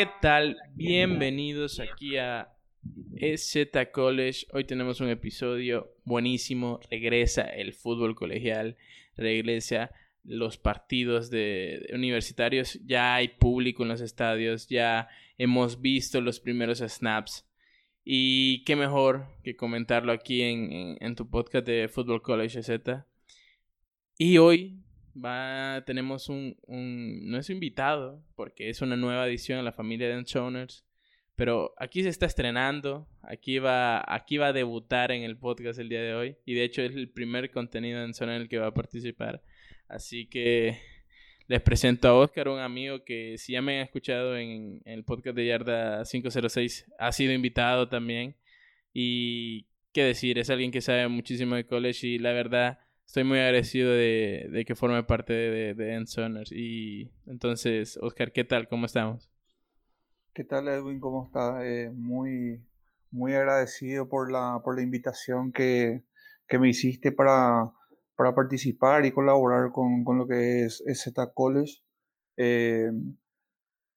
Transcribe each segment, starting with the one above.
¿qué tal? Bienvenidos aquí a EZ College. Hoy tenemos un episodio buenísimo. Regresa el fútbol colegial, regresa los partidos de, universitarios. Ya hay público en los estadios, ya hemos visto los primeros snaps. Y qué mejor que comentarlo aquí en, en tu podcast de Fútbol College EZ. Y hoy va, tenemos un, un, no es invitado, porque es una nueva edición a la familia de Unshoners, pero aquí se está estrenando, aquí va, aquí va a debutar en el podcast el día de hoy, y de hecho es el primer contenido en zona en el que va a participar, así que les presento a Oscar, un amigo que si ya me han escuchado en, en el podcast de Yarda 506, ha sido invitado también, y qué decir, es alguien que sabe muchísimo de college y la verdad estoy muy agradecido de, que forme parte de, de Y entonces, Oscar, ¿qué tal? ¿Cómo estamos? ¿Qué tal, Edwin? ¿Cómo estás? Eh, muy, muy agradecido por la, por la invitación que, me hiciste para, para, participar y colaborar con, lo que es Z College. Eh,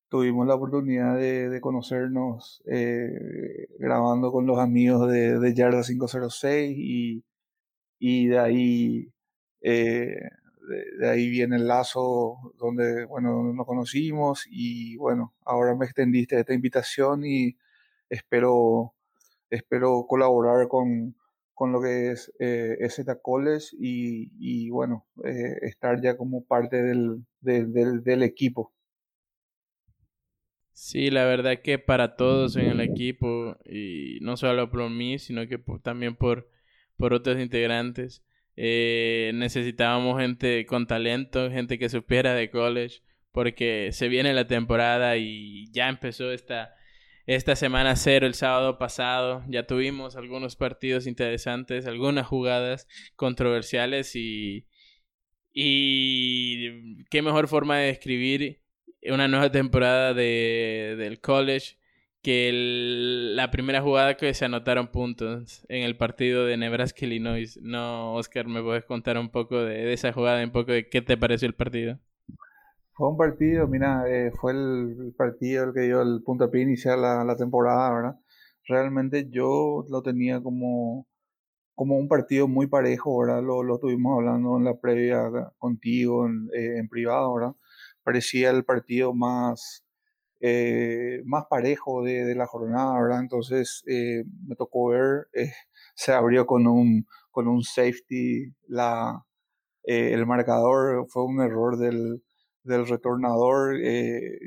tuvimos la oportunidad de, conocernos eh, grabando con los amigos de, de Yarda 506 y y de ahí, eh, de, ahí viene el lazo donde, bueno, nos conocimos y bueno, ahora me extendiste esta invitación y espero, espero colaborar con, con lo que es eh, College y, y bueno, eh, estar ya como parte del, del, del, equipo. Sí, la verdad que para todos en el equipo, y no solo por mí, sino que también por por otros integrantes. Eh, necesitábamos gente con talento, gente que supiera de college, porque se viene la temporada y ya empezó esta, esta semana cero el sábado pasado. Ya tuvimos algunos partidos interesantes, algunas jugadas controversiales y, y qué mejor forma de describir una nueva temporada de, del college que la primera jugada que se anotaron puntos en el partido de Nebraska-Illinois. No, Oscar, ¿me puedes contar un poco de, esa jugada, un poco de qué te pareció el partido? Fue un partido, mira, eh, fue el, partido el que dio el puntapié inicial la, la temporada, ¿verdad? Realmente yo lo tenía como, como un partido muy parejo, ¿verdad? Lo, lo estuvimos hablando en la previa contigo, en, eh, en privado, ¿verdad? Parecía el partido más eh, más parejo de, la jornada, ¿verdad? Entonces eh, me tocó ver, eh, se abrió con un, con un safety la, el marcador, fue un error del, del retornador,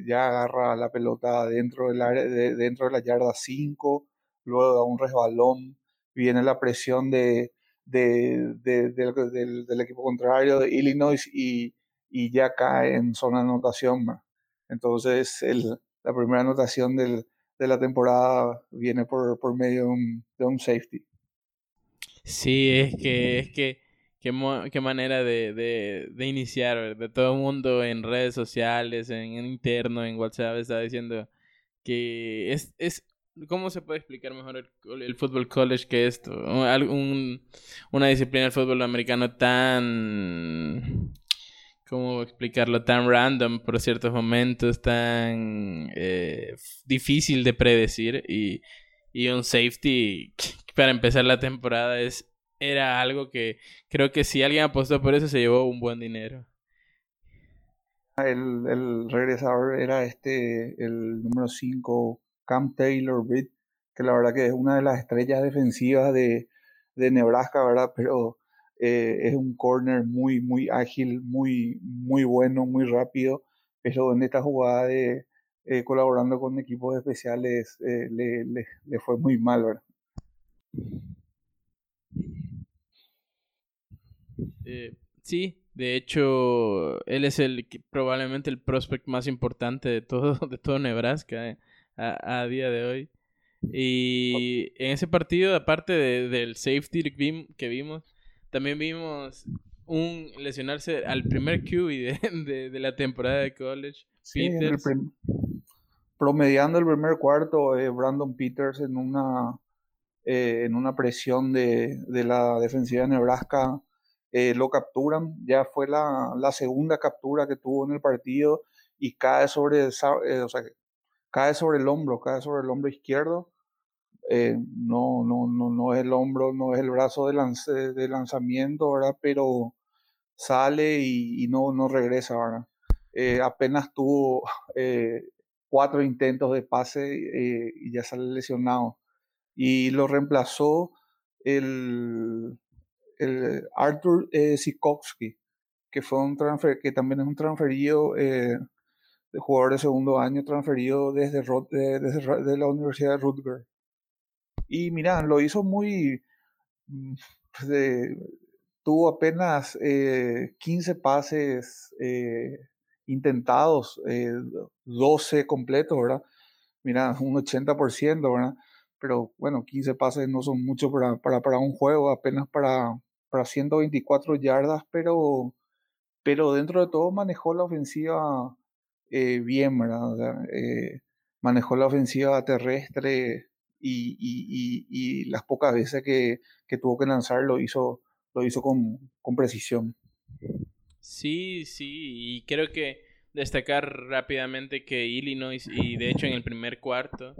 ya agarra la pelota dentro, del área, de, dentro de la yarda 5, luego da un resbalón, viene la presión de, del, del, equipo contrario de Illinois y, y ya cae en zona de anotación. Entonces, el, la primera anotación del, de la temporada viene por, por medio de un, safety. Sí, es que, es que, qué, manera de, de, de, iniciar, de todo el mundo en redes sociales, en, interno, en WhatsApp, está diciendo que es, es ¿Cómo se puede explicar mejor el, el fútbol college que esto? Un, una disciplina del fútbol americano tan ¿cómo explicarlo? Tan random por ciertos momentos, tan eh, difícil de predecir y, y un safety para empezar la temporada es era algo que creo que si alguien apostó por eso se llevó un buen dinero. El, el regresador era este, el número 5, Cam Taylor Britt, que la verdad que es una de las estrellas defensivas de, de Nebraska, ¿verdad? Pero eh, es un corner muy, muy ágil, muy, muy bueno, muy rápido, pero en esta jugada de eh, colaborando con equipos especiales eh, le, fue muy mal, ¿verdad? sí, de hecho, él es el probablemente el prospect más importante de todo, de todo Nebraska a, día de hoy. Y en ese partido, aparte del safety que vimos, también vimos un lesionarse al primer QB de, de, la temporada de college. Peters. promediando el primer cuarto, eh, Brandon Peters en una, eh, en una presión de, de, la defensiva de Nebraska eh, lo capturan. Ya fue la, la, segunda captura que tuvo en el partido y cae sobre, o sea, cae sobre el hombro, cae sobre el hombro izquierdo. Eh, no, no, no, no es el hombro, no es el brazo de, de lanzamiento, ¿verdad? Pero sale y, no, no regresa, ¿verdad? Eh, apenas tuvo eh, cuatro intentos de pase y ya sale lesionado. Y lo reemplazó el, el Arthur Sikowski, que fue un transfer, que también es un transferido jugador de segundo año transferido desde, desde, la Universidad de Rutgers. Y mira, lo hizo muy... Mm, pues, tuvo apenas 15 eh, pases eh, intentados, 12 eh, completos, ¿verdad? Mira, un 80%, ¿verdad? Pero bueno, 15 pases no son mucho para, para, un juego, apenas para, para 124 yardas, pero, pero dentro de todo manejó la ofensiva eh, bien, ¿verdad? Eh, manejó la ofensiva terrestre y, las pocas veces que, tuvo que lanzar lo hizo, lo hizo con, precisión. Sí, sí, y creo que destacar rápidamente que Illinois, y de hecho en el primer cuarto,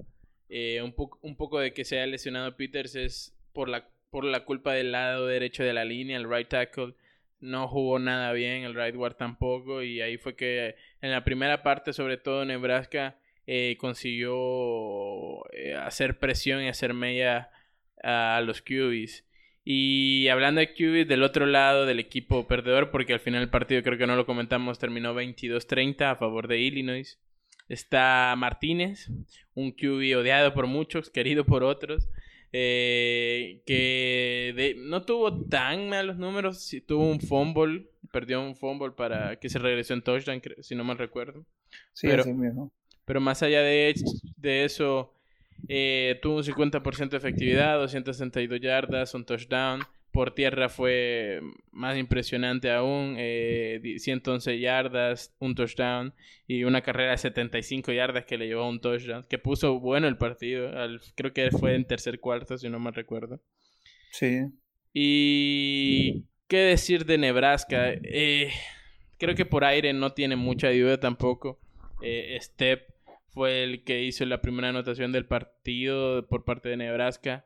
eh, un, un poco de que se haya lesionado Peters es por la, por la culpa del lado derecho de la línea, el right tackle no jugó nada bien, el right guard tampoco, y ahí fue que en la primera parte, sobre todo Nebraska, eh, consiguió eh, hacer presión y hacer mella a, los QBs. Y hablando de QBs, del otro lado del equipo perdedor, porque al final el partido creo que no lo comentamos, terminó 22-30 a favor de Illinois. Está Martínez, un QB odiado por muchos, querido por otros. Eh, que no tuvo tan malos números, tuvo un fumble, perdió un fumble para que se regresó en touchdown, si no mal recuerdo. Sí, pero, mismo. Pero más allá de, de eso, eh, tuvo un 50% de efectividad, 262 yardas, un touchdown por tierra fue más impresionante aún. 111 eh, yardas, un touchdown y una carrera de 75 yardas que le llevó a un touchdown. Que puso bueno el partido. creo que fue en tercer cuarto, si no me recuerdo. Sí. Y. ¿Qué decir de Nebraska? Eh, creo que por aire no tiene mucha ayuda tampoco. Eh, Step fue el que hizo la primera anotación del partido por parte de Nebraska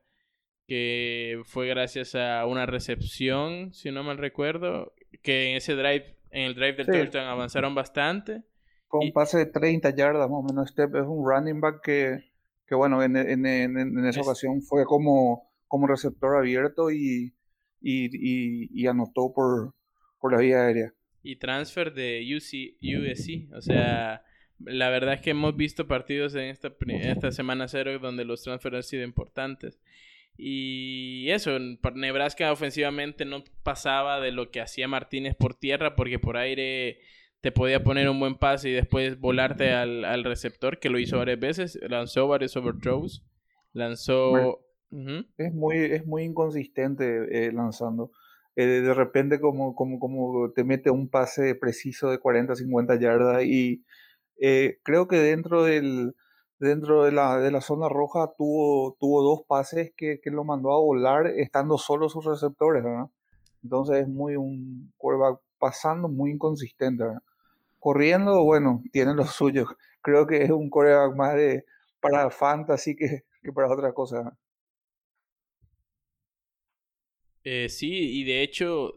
que fue gracias a una recepción, si no mal recuerdo, que en ese drive, en el drive del touchdown avanzaron bastante. Con un pase de 30 yardas más o menos, este es un running back que, que bueno, en, en, en, esa ocasión fue como, como receptor abierto y, y, y, anotó por, por la vía aérea. Y transfer de UC, USC, o sea, la verdad es que hemos visto partidos en esta, esta semana cero donde los transfers han sido importantes. Y eso, Nebraska ofensivamente no pasaba de lo que hacía Martínez por tierra, porque por aire te podía poner un buen pase y después volarte al, receptor, que lo hizo varias veces, lanzó varios overthrows, lanzó... es, muy, es muy inconsistente eh, lanzando. Eh, de repente como, como, como te mete un pase preciso de 40, 50 yardas y eh, creo que dentro del dentro de la, de la zona roja tuvo, tuvo dos pases que, que, lo mandó a volar estando solo sus receptores, ¿verdad? Entonces es muy un quarterback pasando muy inconsistente. Corriendo, bueno, tiene lo suyo. Creo que es un quarterback más de para fantasy que, que para otra cosa. Eh, sí, y de hecho,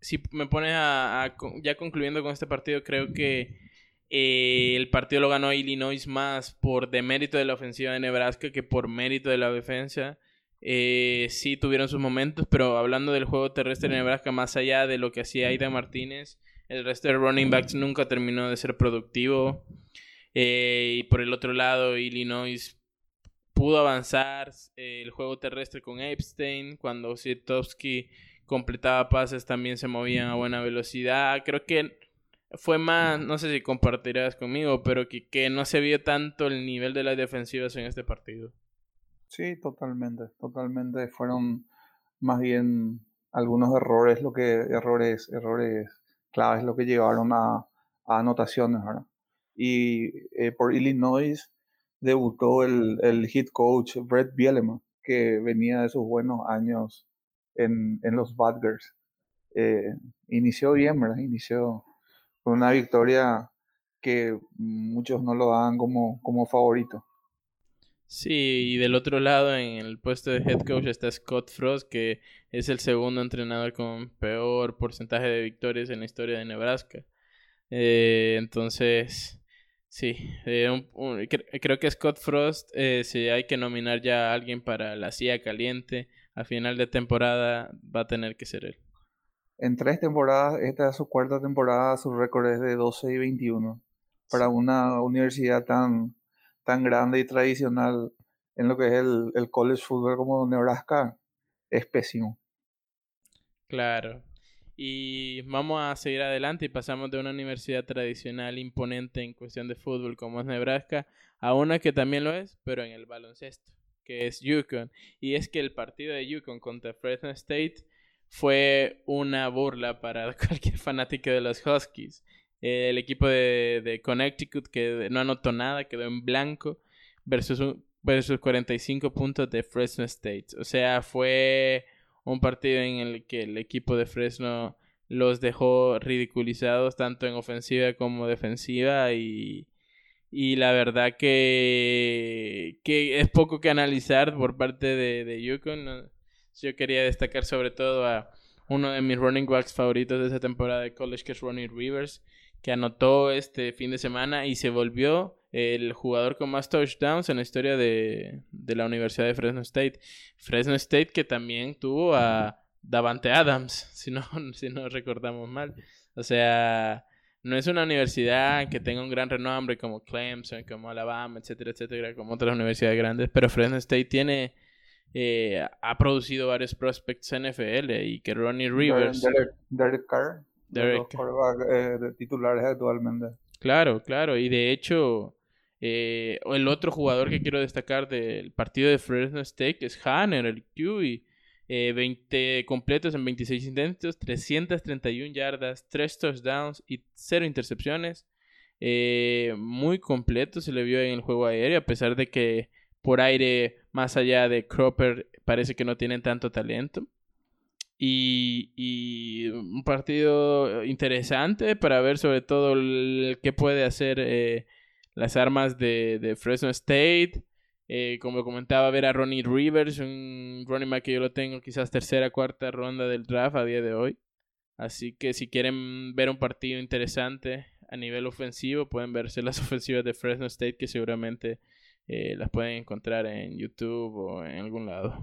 si me pones a, ya concluyendo con este partido, creo que eh, el partido lo ganó Illinois más por demérito de la ofensiva de Nebraska que por mérito de la defensa. Eh, sí tuvieron sus momentos, pero hablando del juego terrestre de Nebraska, más allá de lo que hacía Aida Martínez, el resto de running backs nunca terminó de ser productivo. Eh, y por el otro lado, Illinois pudo avanzar el juego terrestre con Epstein. Cuando Sitowski completaba pases, también se movían a buena velocidad. Creo que fue más, no sé si compartirás conmigo, pero que, que no se vio tanto el nivel de las defensivas en este partido. Sí, totalmente, totalmente. Fueron más bien algunos errores, lo que errores, errores claves, lo que llevaron a, anotaciones. Y eh, por Illinois debutó el, el hit coach Brett Bielema, que venía de sus buenos años en, en los Badgers. Eh, inició bien, ¿verdad? Inició una victoria que muchos no lo dan como, como favorito. Sí, y del otro lado en el puesto de head coach está Scott Frost, que es el segundo entrenador con peor porcentaje de victorias en la historia de Nebraska. Eh, entonces, sí, eh, creo que Scott Frost, eh, si hay que nominar ya a alguien para la silla caliente a final de temporada, va a tener que ser él. En tres temporadas, esta es su cuarta temporada, su récord es de 12 y 21. Para una universidad tan tan grande y tradicional en lo que es el, el college football como Nebraska es pésimo. Claro. Y vamos a seguir adelante y pasamos de una universidad tradicional imponente en cuestión de fútbol como es Nebraska a una que también lo es, pero en el baloncesto, que es Yukon. Y es que el partido de Yukon contra Fresno State fue una burla para cualquier fanático de los Huskies el equipo de, Connecticut que no anotó nada, quedó en blanco, versus, versus 45 puntos de Fresno State. O sea, fue un partido en el que el equipo de Fresno los dejó ridiculizados tanto en ofensiva como defensiva y, y la verdad que, que es poco que analizar por parte de, de Yukon. Yo quería destacar sobre todo a uno de mis running backs favoritos de esa temporada de college que es Ronnie Rivers que anotó este fin de semana y se volvió el jugador con más touchdowns en la historia de, la Universidad de Fresno State. Fresno State que también tuvo a Davante Adams, si no, si no recordamos mal. O sea, no es una universidad que tenga un gran renombre como Clemson, como Alabama, etcétera, etcétera, como otras universidades grandes, pero Fresno State tiene... Eh, ha producido varios prospects NFL y que Ronnie Rivers... Derek Carr. Derek. Eh, de titulares actualmente. Claro, claro. Y de hecho, eh, el otro jugador que quiero destacar del partido de Fresno State es Hanner, el QB. 20 completos en 26 intentos, 331 yardas, 3 touchdowns y 0 intercepciones. Eh, muy completo se le vio en el juego aéreo, a pesar de que por aire, más allá de Cropper, parece que no tienen tanto talento. Y, un partido interesante para ver sobre todo qué puede hacer eh, las armas de, Fresno State. Eh, como comentaba, ver a Ronnie Rivers, un running back que yo lo tengo quizás tercera, cuarta ronda del draft a día de hoy. Así que si quieren ver un partido interesante a nivel ofensivo, pueden verse las ofensivas de Fresno State que seguramente eh, las pueden encontrar en YouTube o en algún lado.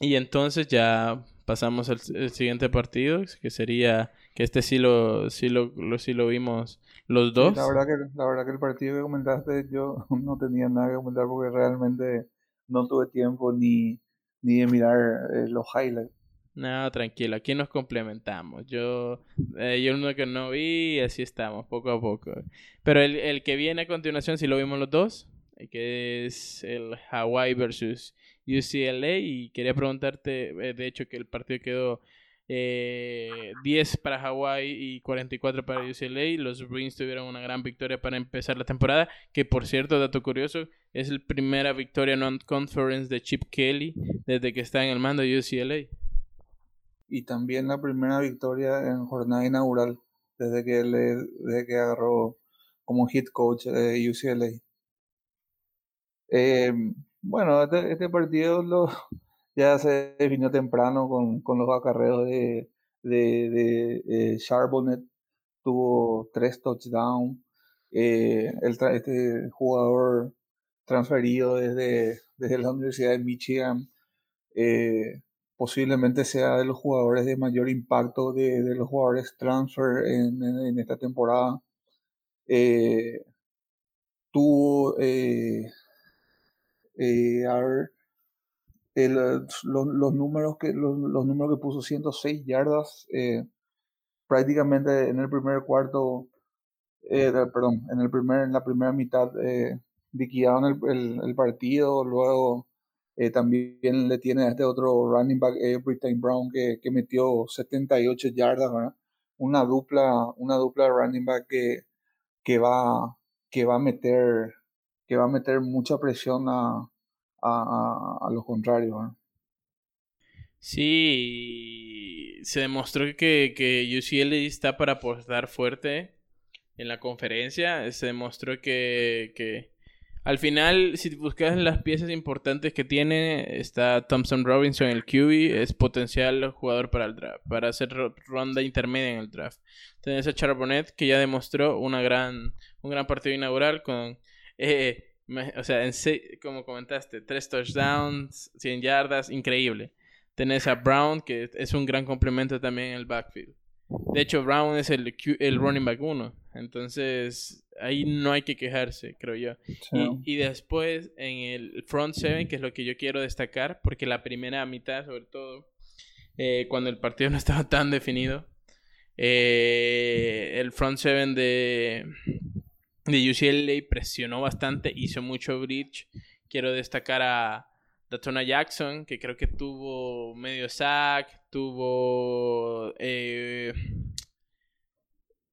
Y entonces ya pasamos al, siguiente partido, que sería que este sí lo, sí lo, sí lo vimos los dos. la, verdad que, la verdad que el partido que comentaste yo no tenía nada que comentar porque realmente no tuve tiempo ni, ni de mirar eh, los highlights. No, tranquilo, aquí nos complementamos. Yo, eh, yo uno que no vi, así estamos, poco a poco. Pero el, el que viene a continuación, si lo vimos los dos, que es el Hawaii versus UCLA y quería preguntarte, eh, de hecho, que el partido quedó eh, 10 para Hawaii y 44 para UCLA. Los Bruins tuvieron una gran victoria para empezar la temporada, que por cierto, dato curioso, es la primera victoria non-conference de Chip Kelly desde que está en el mando de UCLA. Y también la primera victoria en jornada inaugural desde que, le, desde que agarró como hit coach de UCLA. Eh, bueno, este, este, partido lo, ya se definió temprano con, con los acarreos de, de, eh, Charbonnet. Tuvo tres touchdowns. Eh, el este jugador transferido desde, desde la Universidad de Michigan posiblemente sea de los jugadores de mayor impacto de, de los jugadores transfer en, en, esta temporada. Eh, tuvo eh, a ver, los, números que, los, números que puso 106 yardas eh, prácticamente en el primer cuarto, eh, perdón, en, el primer, en la primera mitad eh, liquidaron el, el, partido, luego también le tiene a este otro running back, Britain Brown, que, que, metió 78 yardas, Una dupla, una dupla running back que, que, va, que va a meter que va a meter mucha presión a, a, los contrarios. Sí, se demostró que, que UCLA está para apostar fuerte en la conferencia se demostró que, que al final, si buscas las piezas importantes que tiene, está Thompson Robinson, el QB, es potencial jugador para el draft, para hacer ronda intermedia en el draft. Tienes a Charbonnet, que ya demostró una gran, un gran partido inaugural con, eh, o sea, en como comentaste, tres touchdowns, 100 yardas, increíble. Tenés a Brown, que es un gran complemento también en el backfield. De hecho, Brown es el, el running back uno. Entonces, ahí no hay que quejarse, creo yo. Y, después, en el front seven, que es lo que yo quiero destacar, porque la primera mitad, sobre todo, eh, cuando el partido no estaba tan definido, eh, el front seven de, de UCLA presionó bastante, hizo mucho bridge. Quiero destacar a Datona Jackson, que creo que tuvo medio sack, tuvo... Eh,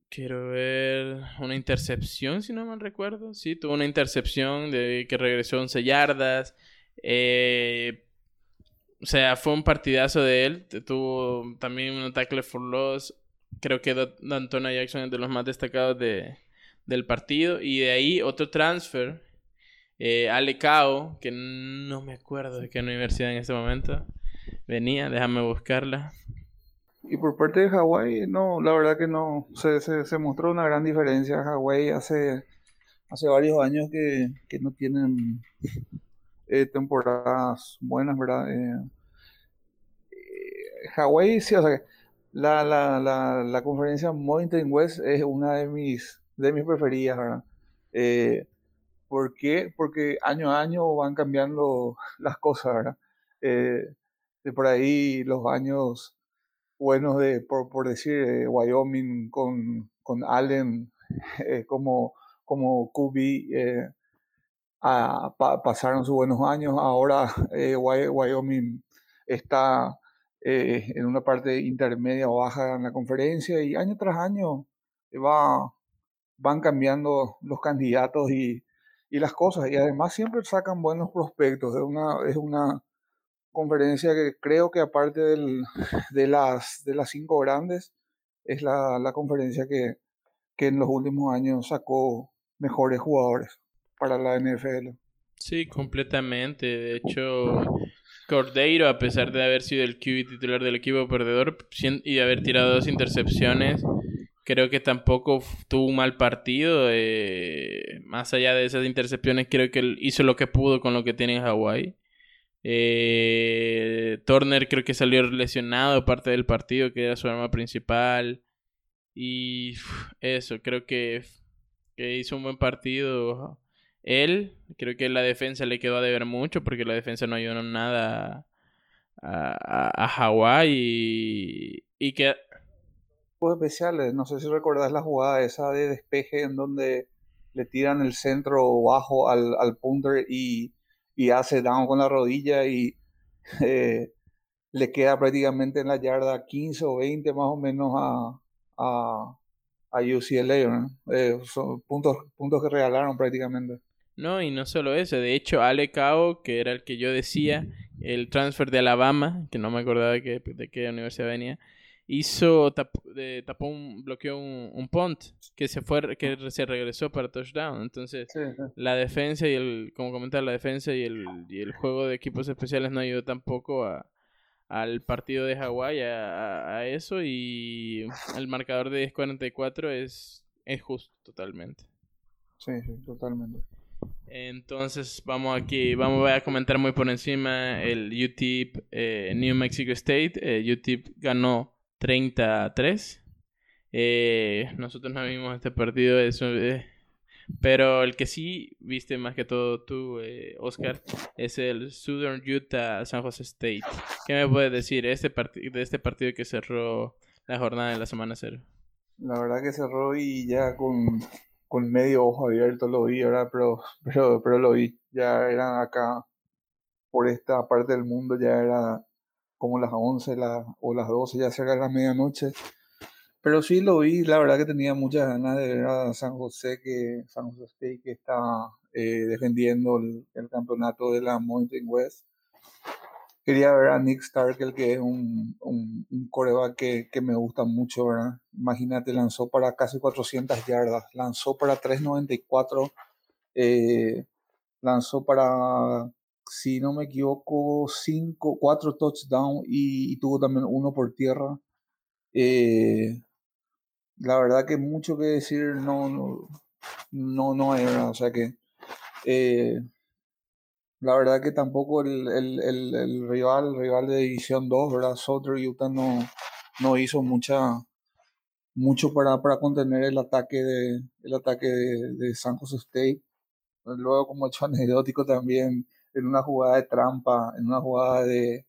quiero ver una intercepción, si no mal recuerdo. Sí, tuvo una intercepción de que regresó 11 yardas. Eh, o sea, fue un partidazo de él. Tuvo también un tackle for loss. Creo que Dantona Jackson es de los más destacados de, del partido. Y de ahí otro transfer eh, Ale Cao, que no me acuerdo de qué universidad en este momento venía, déjame buscarla. Y por parte de Hawái, no, la verdad que no, se, se, mostró una gran diferencia. Hawái hace, hace varios años que, no tienen eh, temporadas buenas, ¿verdad? Eh, eh, Hawái, sí, o sea, la, la, la, la conferencia Mountain West es una de mis, de mis preferidas, ¿verdad? ¿Por qué? Porque año a año van cambiando las cosas, ¿verdad? Eh, de por ahí los años buenos de, por, por decir, eh, Wyoming con, con Allen eh, como, como QB pasaron sus buenos años. Ahora Wyoming está en una parte intermedia o baja en la conferencia y año tras año va, van cambiando los candidatos y y las cosas. Y además siempre sacan buenos prospectos. Es una, es una conferencia que creo que aparte del, de, las, de las cinco grandes, es la, conferencia que, en los últimos años sacó mejores jugadores para la NFL. Sí, completamente. De hecho, Cordeiro, a pesar de haber sido el QB titular del equipo perdedor y de haber tirado dos intercepciones, Creo que tampoco tuvo un mal partido. Eh, más allá de esas intercepciones, creo que hizo lo que pudo con lo que tiene en Hawái. Eh, Turner creo que salió lesionado parte del partido, que era su arma principal. Y eso, creo que, que hizo un buen partido. Él, creo que la defensa le quedó a deber mucho porque la defensa no ayudó nada a, a, Hawái y, y que especiales. No sé si recordás la jugada esa de despeje en donde le tiran el centro bajo al, al punter y, y, hace down con la rodilla y eh, le queda prácticamente en la yarda 15 o 20 más o menos a, a, UCLA. Eh, son puntos, puntos que regalaron prácticamente. No, y no solo eso. De hecho, Ale Cao, que era el que yo decía, el transfer de Alabama, que no me acordaba de qué, de qué universidad venía, hizo tapó un, bloqueó un, un, punt que se fue que se regresó para touchdown. Entonces la defensa y el como comentaba la defensa y el, y el juego de equipos especiales no ayudó tampoco a, al partido de Hawái a, a, eso y el marcador de 10-44 es, es justo totalmente. Sí sí totalmente. Entonces vamos aquí, vamos a comentar muy por encima el UTEP eh, New Mexico State. Eh, UTEP ganó 33. Eh, nosotros no vimos este partido, eso, eh, pero el que sí viste más que todo tú, eh, Oscar, es el Southern Utah San Jose State. ¿Qué me puedes decir este de este partido que cerró la jornada de la semana cero? La verdad que cerró y ya con, con medio ojo abierto lo vi, ¿verdad? Pero, pero, pero lo vi. Ya eran acá, por esta parte del mundo, ya era como las 11 o las 12, ya cerca de la medianoche. Pero sí lo vi, la verdad que tenía muchas ganas de ver a San José, que San José que está eh, defendiendo el, campeonato de la Mountain West. quería ver a Nick Starkel, que es un, un, coreback que, que, me gusta mucho, ¿verdad? Imagínate, lanzó para casi 400 yardas, lanzó para 394, eh, lanzó para, si no me equivoco, 5, 4 touchdowns y, tuvo también uno por tierra. Eh, la verdad que mucho que decir no, no, no, hay. O sea que... Eh, la verdad que tampoco el, el, el, rival, rival de División 2, ¿verdad? Southern Utah no, no hizo mucha mucho para, para contener el ataque de el ataque de, San Jose State. Luego, como hecho anecdótico también, en una jugada de trampa, en una jugada de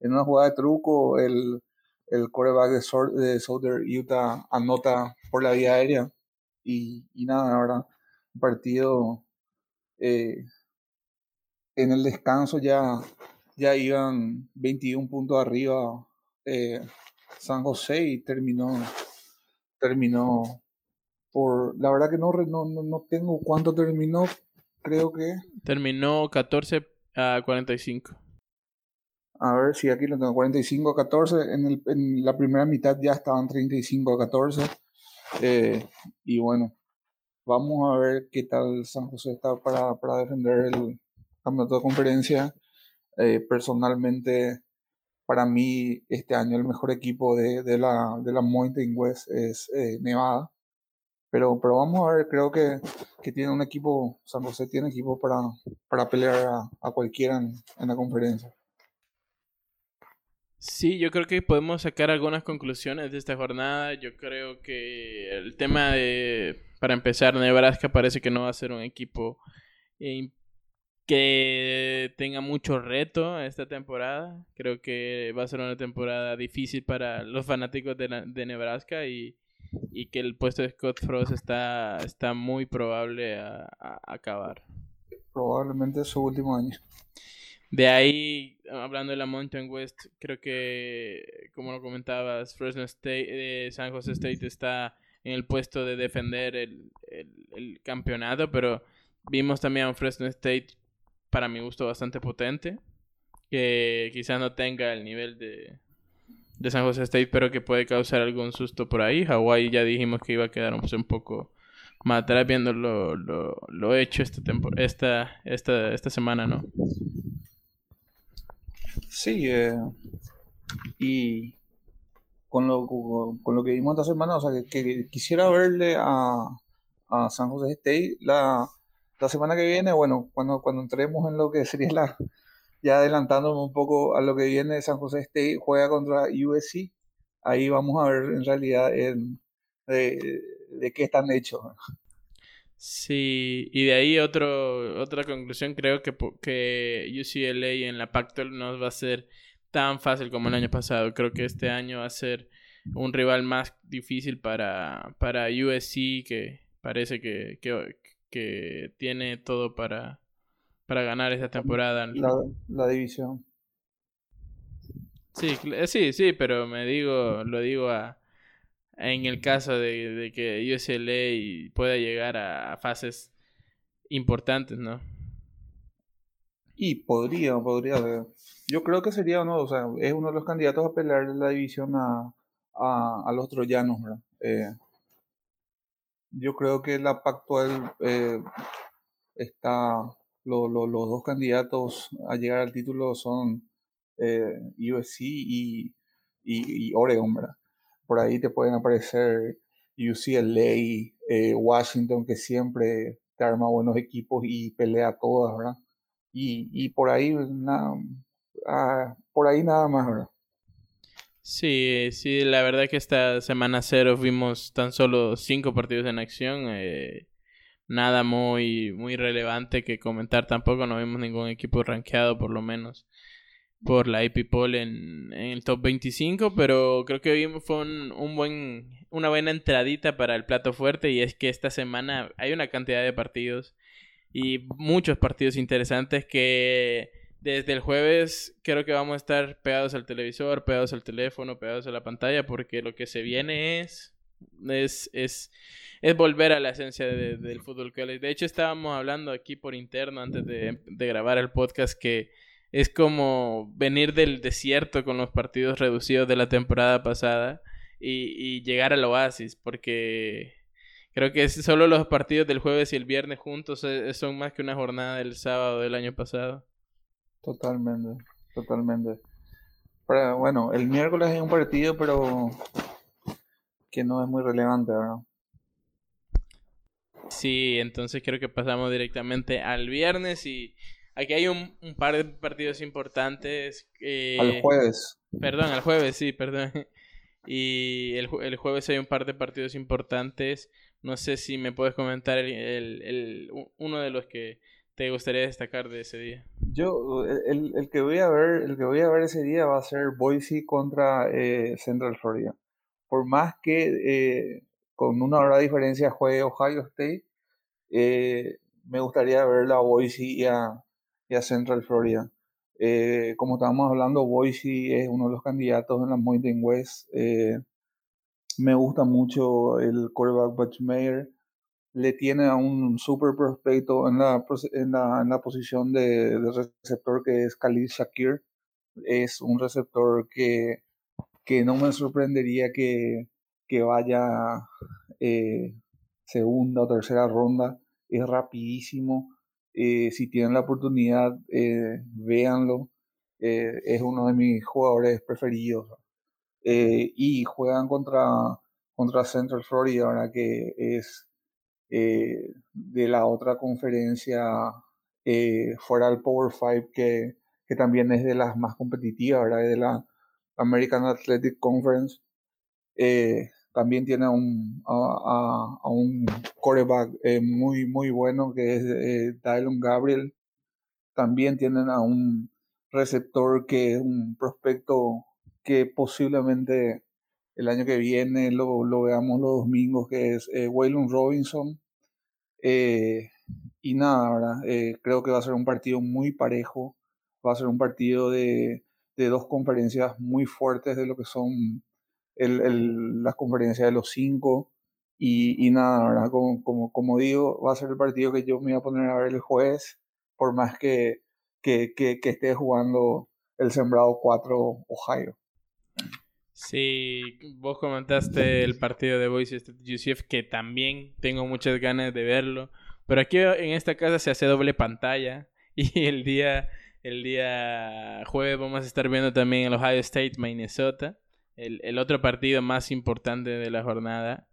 en una jugada de truco, el, el quarterback de, de Southern Utah anota por la vía aérea. Y, y nada, ¿verdad? Un partido eh, en el descanso ya, ya iban 21 puntos arriba eh, San José y terminó, terminó por, la verdad que no, no, no tengo cuánto terminó, creo que... Terminó 14 a 45. A ver si aquí lo tengo, 45 a 14. En, el, en la primera mitad ya estaban 35 a 14. Eh, y bueno, vamos a ver qué tal San José está para, para defender el, campeonato de conferencia. Eh, personalmente, para mí, este año el mejor equipo de, de la, de la Mountain West es eh, Nevada. Pero, pero vamos a ver, creo que, que, tiene un equipo, San José tiene equipo para, para pelear a, cualquiera en, la conferencia. Sí, yo creo que podemos sacar algunas conclusiones de esta jornada. Yo creo que el tema de, para empezar, Nebraska parece que no va a ser un equipo que tenga mucho reto esta temporada. Creo que va a ser una temporada difícil para los fanáticos de, de Nebraska y, y, que el puesto de Scott Frost está, está muy probable a, acabar. Probablemente su último año. De ahí, hablando de la Mountain West, creo que, como lo comentabas, Fresno State, eh, San Jose State está en el puesto de defender el, el, el campeonato, pero vimos también a Fresno State para mi gusto bastante potente. Que quizás no tenga el nivel de, de San José State, pero que puede causar algún susto por ahí. Hawaii ya dijimos que iba a quedar un poco más atrás viendo lo, lo, hecho esta, esta, esta, esta semana, ¿no? Sí, eh, y con lo, con lo que vimos esta semana, o sea, que, quisiera verle a, a San José State la, la semana que viene, bueno, cuando, cuando entremos en lo que sería la, ya adelantándome un poco a lo que viene, San José State juega contra USC, ahí vamos a ver en realidad de, de, qué están hechos. Sí, y de ahí otro, otra conclusión, creo que, que UCLA en la Pacto no va a ser tan fácil como el año pasado. Creo que este año va a ser un rival más difícil para, para USC, que parece que, que tiene todo para, para ganar esta temporada. La, división. Sí, eh, sí, sí, pero me digo, lo digo a, en el caso de, de que USLA pueda llegar a, fases importantes, ¿no? Y podría, podría. Yo creo que sería uno, o sea, es uno de los candidatos a pelear la división a, a, a los troyanos, ¿verdad? Eh, yo creo que la Pactual eh, está, los dos candidatos a llegar al título son eh, USC y, y, Oregon, ¿verdad? Por ahí te pueden aparecer UCLA, eh, Washington, que siempre te arma buenos equipos y pelea todas, ¿verdad? Y, y por ahí nada, ah, por ahí nada más, ¿verdad? Sí, sí, la verdad que esta semana cero vimos tan solo cinco partidos en acción. Eh, nada muy, muy relevante que comentar tampoco. No vimos ningún equipo rankeado, por lo menos, por la IP Poll en, en el top 25. Pero creo que vimos fue un, un buen, una buena entradita para el plato fuerte. Y es que esta semana hay una cantidad de partidos y muchos partidos interesantes que desde el jueves creo que vamos a estar pegados al televisor, pegados al teléfono, pegados a la pantalla, porque lo que se viene es, es, es, es volver a la esencia del fútbol college. De hecho, estábamos hablando aquí por interno antes de, grabar el podcast que es como venir del desierto con los partidos reducidos de la temporada pasada y, llegar al oasis, porque creo que solo los partidos del jueves y el viernes juntos eh, son más que una jornada del sábado del año pasado. Totalmente, totalmente. Pero, bueno, el miércoles hay un partido, pero que no es muy relevante, ¿verdad? Sí, entonces creo que pasamos directamente al viernes y aquí hay un, par de partidos importantes. Eh, al jueves. Perdón, al jueves, sí, perdón. Y el, el, jueves hay un par de partidos importantes. No sé si me puedes comentar el, el, uno de los que te gustaría destacar de ese día. Yo, el, el, que voy a ver, el que voy a ver ese día va a ser Boise contra eh, Central Florida. Por más que eh, con una hora de diferencia juegue Ohio State, eh, me gustaría ver a Boise y a, Central Florida. Eh, como estábamos hablando, Boise es uno de los candidatos en la Mountain West. Me gusta mucho el quarterback Butch Mayer. Le tiene a un super prospecto en la, en la, en la posición de, receptor que es Khalid Shakir. Es un receptor que, que no me sorprendería que, que vaya eh, segunda o tercera ronda. Es rapidísimo. Eh, si tienen la oportunidad, eh, véanlo. es uno de mis jugadores preferidos. y juegan contra, contra Central Florida, que es de la otra conferencia fuera del Power 5, que, que, también es de las más competitivas, ¿verdad? de la American Athletic Conference. También tiene a un, a, eh, muy, muy bueno que es eh, Dylan Gabriel. También tienen a un receptor que es un prospecto que posiblemente el año que viene lo, lo veamos los domingos, que es eh, Waylon Robinson. Eh, y nada, ¿verdad? creo que va a ser un partido muy parejo. Va a ser un partido de, de dos conferencias muy fuertes de lo que son las conferencias de los cinco. Y, y nada, ¿verdad? Como, como, digo, va a ser el partido que yo me voy a poner a ver el jueves, por más que, que, que, esté jugando el sembrado 4 Ohio. Sí, vos comentaste el partido de Boise UCF que también tengo muchas ganas de verlo, pero aquí en esta casa se hace doble pantalla y el día el día jueves vamos a estar viendo también el Ohio State Minnesota el, otro partido más importante de la jornada.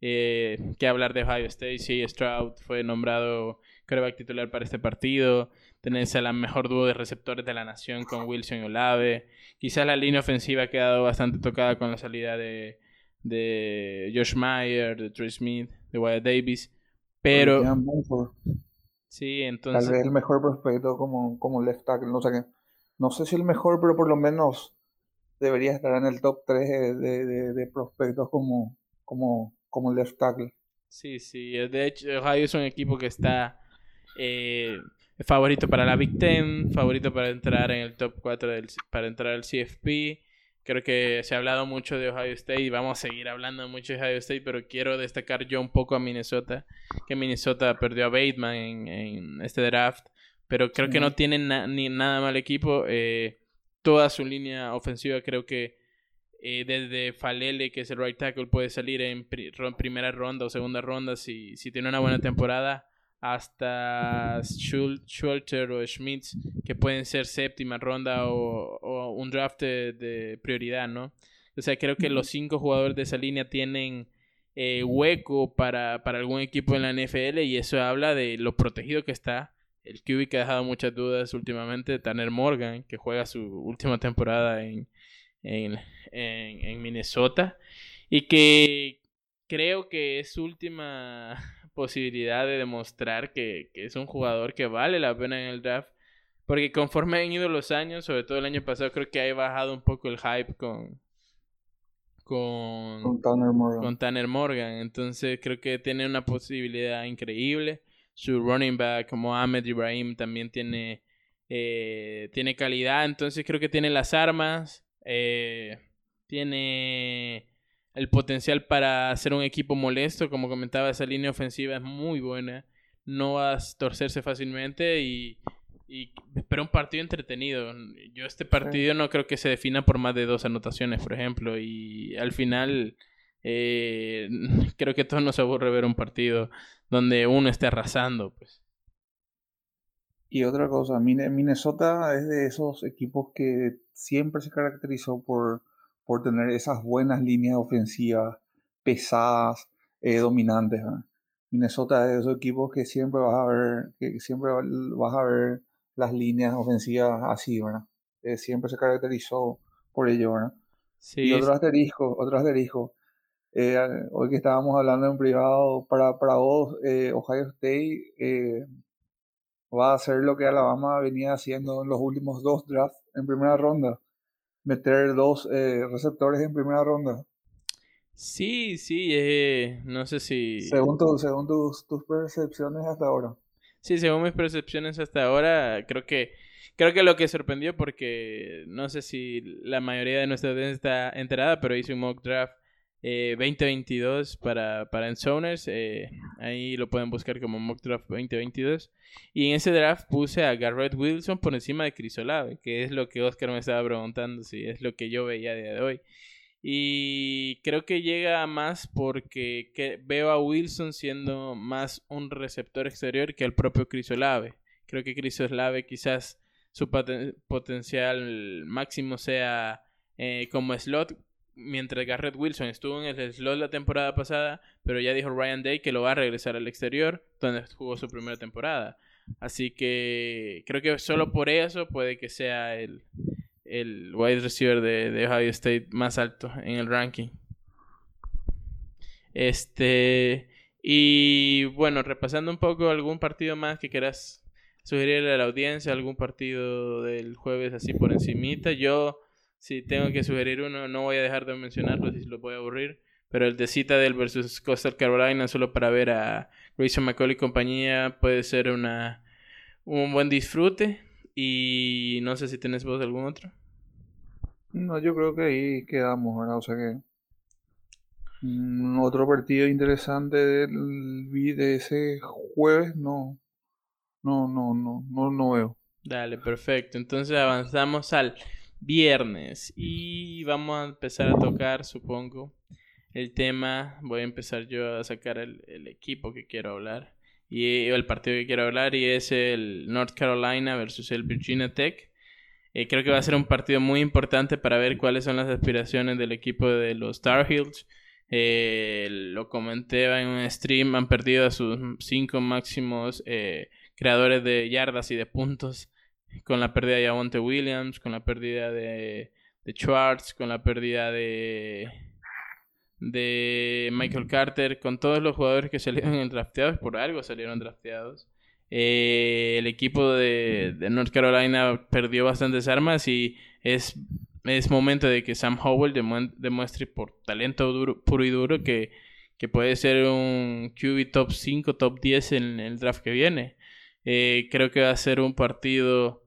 Eh, que hablar de Ohio State. Sí, Stroud fue nombrado quarterback titular para este partido. Tenés a la mejor dúo de receptores de la nación con Wilson y Olave. Quizás la línea ofensiva ha quedado bastante tocada con la salida de, de Josh Meyer, de Trey Smith, de Wyatt Davis. Pero. Sí, entonces. Tal vez el mejor prospecto como, como left tackle. No sé, no sé si el mejor, pero por lo menos debería estar en el top 3 de, de, prospectos como, como, como left tackle. Sí, sí. De hecho, Ohio es un equipo que está eh, favorito para la Big Ten, favorito para entrar en el top 4 del, para entrar al CFP. Creo que se ha hablado mucho de Ohio State y vamos a seguir hablando mucho de Ohio State, pero quiero destacar yo un poco a Minnesota, que Minnesota perdió a Bateman en, en este draft, pero creo que no tienen ni nada mal equipo. Eh, toda su línea ofensiva. Creo que eh, desde Falele, que es el right tackle, puede salir en primera ronda o segunda ronda si, si tiene una buena temporada. Hasta Schulter o Schmitz, que pueden ser séptima ronda o, un draft de, prioridad, ¿no? O sea, creo que los cinco jugadores de esa línea tienen eh, hueco para, para algún equipo en la NFL y eso habla de lo protegido que está el QB que ha dejado muchas dudas últimamente, Tanner Morgan, que juega su última temporada en, en, Minnesota y que creo que es su última posibilidad de demostrar que, es un jugador que vale la pena en el draft. Porque conforme han ido los años, sobre todo el año pasado, creo que ha bajado un poco el hype con, con, con, Tanner Morgan. con Tanner Morgan. Entonces creo que tiene una posibilidad increíble su running back Mohamed Ibrahim también tiene, eh, tiene calidad, entonces creo que tiene las armas, eh, tiene el potencial para ser un equipo molesto, como comentaba, esa línea ofensiva es muy buena, no va a torcerse fácilmente y Y, un partido entretenido. Yo este partido no creo que se defina por más de dos anotaciones, por ejemplo. Y al final eh, creo que todos nos aburre ver un partido donde uno esté arrasando. Pues. Y otra cosa, Minnesota es de esos equipos que siempre se caracterizó por, por tener esas buenas líneas ofensivas, pesadas, eh, dominantes. Minnesota es de esos equipos que siempre vas a ver, que siempre vas a ver las líneas ofensivas así, ¿verdad? Eh, siempre se caracterizó por ello, ¿verdad? Sí. Y otro asterisco, otro asterisco. Eh, hoy que estábamos hablando en privado, para, para vos, Ohio State va a hacer lo que Alabama venía haciendo en los últimos dos drafts en primera ronda. Meter dos eh, receptores en primera ronda. Sí, sí, eh, no sé si... Según, según tus, tus percepciones hasta ahora. Sí, según mis percepciones hasta ahora, creo que creo que lo que sorprendió porque no sé si la mayoría de nuestra audiencia está enterada, pero hice un mock draft 2022 eh, para, para. Eh, ahí lo pueden buscar como Mock Draft 2022. Y en ese draft puse a Garrett Wilson por encima de Crisolave, que es lo que Oscar me estaba preguntando, si es lo que yo veía a día de hoy. Y creo que llega más porque veo a Wilson siendo más un receptor exterior que el propio Crisolave. Creo que Crisolave quizás su potencial máximo sea eh, como slot, mientras Garrett Wilson estuvo en el slot la temporada pasada, pero ya dijo Ryan Day que lo va a regresar al exterior, donde jugó su primera temporada. Así que creo que solo por eso puede que sea el, el wide receiver de, de, Ohio State más alto en el ranking. Este. Y bueno, repasando un poco algún partido más que quieras sugerirle a la audiencia, algún partido del jueves así por encimita. Yo si tengo que sugerir uno, no voy a dejar de mencionarlo si lo voy a aburrir. Pero el de Citadel versus Coastal Carolina, solo para ver a Grayson McCall y compañía, puede ser una, un buen disfrute. Y no sé si tienes vos algún otro. No, yo creo que ahí quedamos, ¿verdad? O sea que. Mm, otro partido interesante del de ese jueves, no. No, no, no, no, no veo. Dale, perfecto. Entonces avanzamos al viernes y vamos a empezar a tocar, supongo, el tema. Voy a empezar yo a sacar el, equipo que quiero hablar y el partido que quiero hablar y es el North Carolina versus el Virginia Tech. Eh, creo que va a ser un partido muy importante para ver cuáles son las aspiraciones del equipo de los Tar Heels. Eh, lo comenté en un stream, han perdido a sus cinco máximos eh, creadores de yardas y de puntos con la pérdida de Javonte Williams, con la pérdida de, de Schwartz, con la pérdida de, de Michael Carter, con todos los jugadores que salieron drafteados, por algo salieron drafteados. Eh, el equipo de, de, North Carolina perdió bastantes armas y es, es momento de que Sam Howell demuestre por talento duro, puro y duro que, que puede ser un QB top 5, top 10 en el draft que viene. Eh, creo que va a ser un partido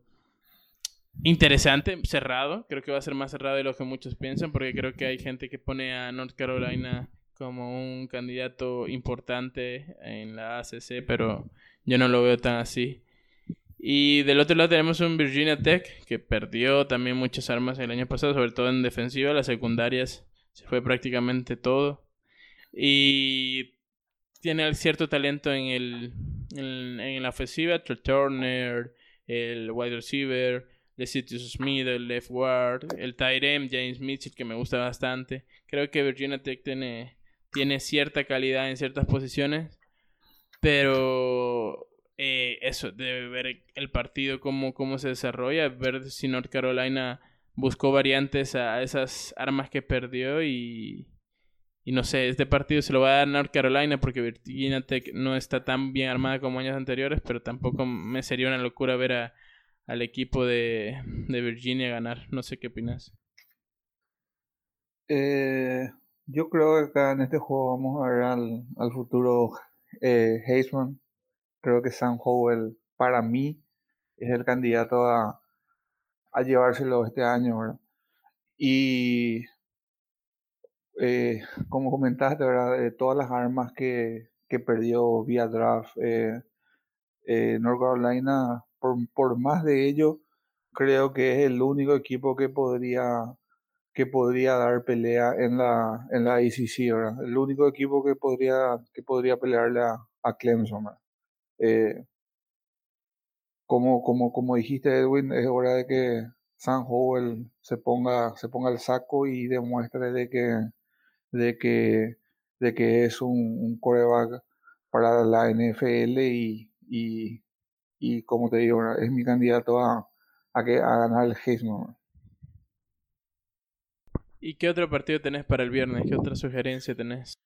interesante, cerrado. Creo que va a ser más cerrado de lo que muchos piensan, porque creo que hay gente que pone a North Carolina como un candidato importante en la ACC, pero yo no lo veo tan así. Y del otro lado tenemos un Virginia Tech que perdió también muchas armas el año pasado, sobre todo en defensiva. Las secundarias se fue prácticamente todo. Y tiene cierto talento en, el, en, la ofensiva. Turner, el wide receiver, Lecitus Smith, el left guard, el tight James Mitchell, que me gusta bastante. Creo que Virginia Tech tiene, tiene cierta calidad en ciertas posiciones, pero eh, eso, debe ver el partido, cómo, cómo se desarrolla, ver si North Carolina buscó variantes a esas armas que perdió y, y no sé, este partido se lo va a dar North Carolina porque Virginia Tech no está tan bien armada como años anteriores, pero tampoco me sería una locura ver a, al equipo de, de Virginia ganar. No sé qué opinas. Eh, yo creo que acá en este juego vamos a ver al, al futuro eh, Creo que Sam Howell, para mí, es el candidato a, a llevárselo este año. Y eh, como comentaste, ¿verdad? todas las armas que, que perdió vía draft, eh, eh, North Carolina por, por más de ello, creo que es el único equipo que podría que podría dar pelea en la en la ¿verdad? El único equipo que podría que podría pelearle a, Clemson, eh, como, como, como dijiste Edwin, es hora de que San Howell se ponga, se ponga el saco y demuestre de que, de que, de que es un, un coreback para la NFL y, y como te digo, es mi candidato a, a, que, a ganar el Heisman. ¿Y qué otro partido tenés para el viernes? ¿Qué otra sugerencia tenés?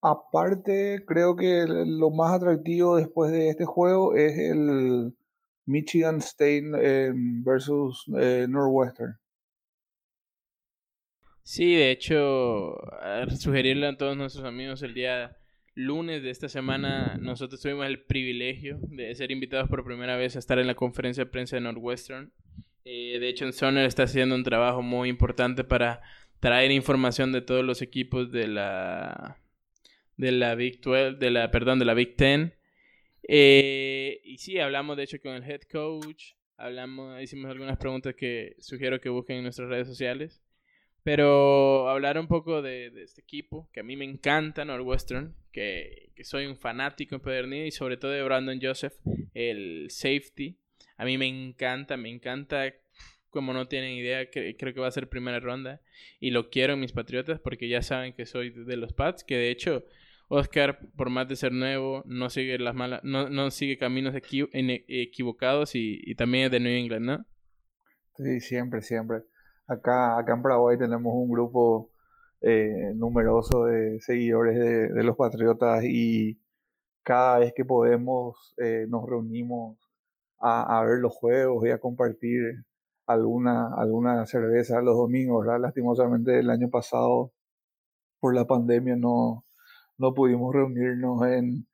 Aparte, creo que lo más atractivo después de este juego es el Michigan State em, versus eh, Northwestern. Sí, de hecho, sugerirle a todos nuestros amigos el día lunes de esta semana, nosotros tuvimos el privilegio de ser invitados por primera vez a estar en la conferencia de prensa de Northwestern. Eh, de hecho, Sonner está haciendo un trabajo muy importante para traer información de todos los equipos de la de la Big 12, de la, perdón, de la Big Ten. Eh, y sí, hablamos de hecho con el head coach, hablamos, hicimos algunas preguntas que sugiero que busquen en nuestras redes sociales. Pero hablar un poco de, este equipo, que a mí me encanta Northwestern, que, que soy un fanático empedernido y sobre todo de Brandon Joseph, el safety. A mí me encanta, me encanta como no tienen idea, que, creo que va a ser primera ronda. Y lo quiero en mis Patriotas porque ya saben que soy de los Pats, que de hecho Oscar, por más de ser nuevo, no sigue las malas, no, no sigue caminos equivocados y, también es de New England, ¿no? Sí, siempre, siempre. Acá, acá en Paraguay tenemos un grupo eh, numeroso de seguidores de, los Patriotas y cada vez que podemos eh, nos reunimos a, a, ver los juegos y a compartir alguna, alguna cerveza los domingos, ¿verdad? Lastimosamente el año pasado por la pandemia no, no pudimos reunirnos en,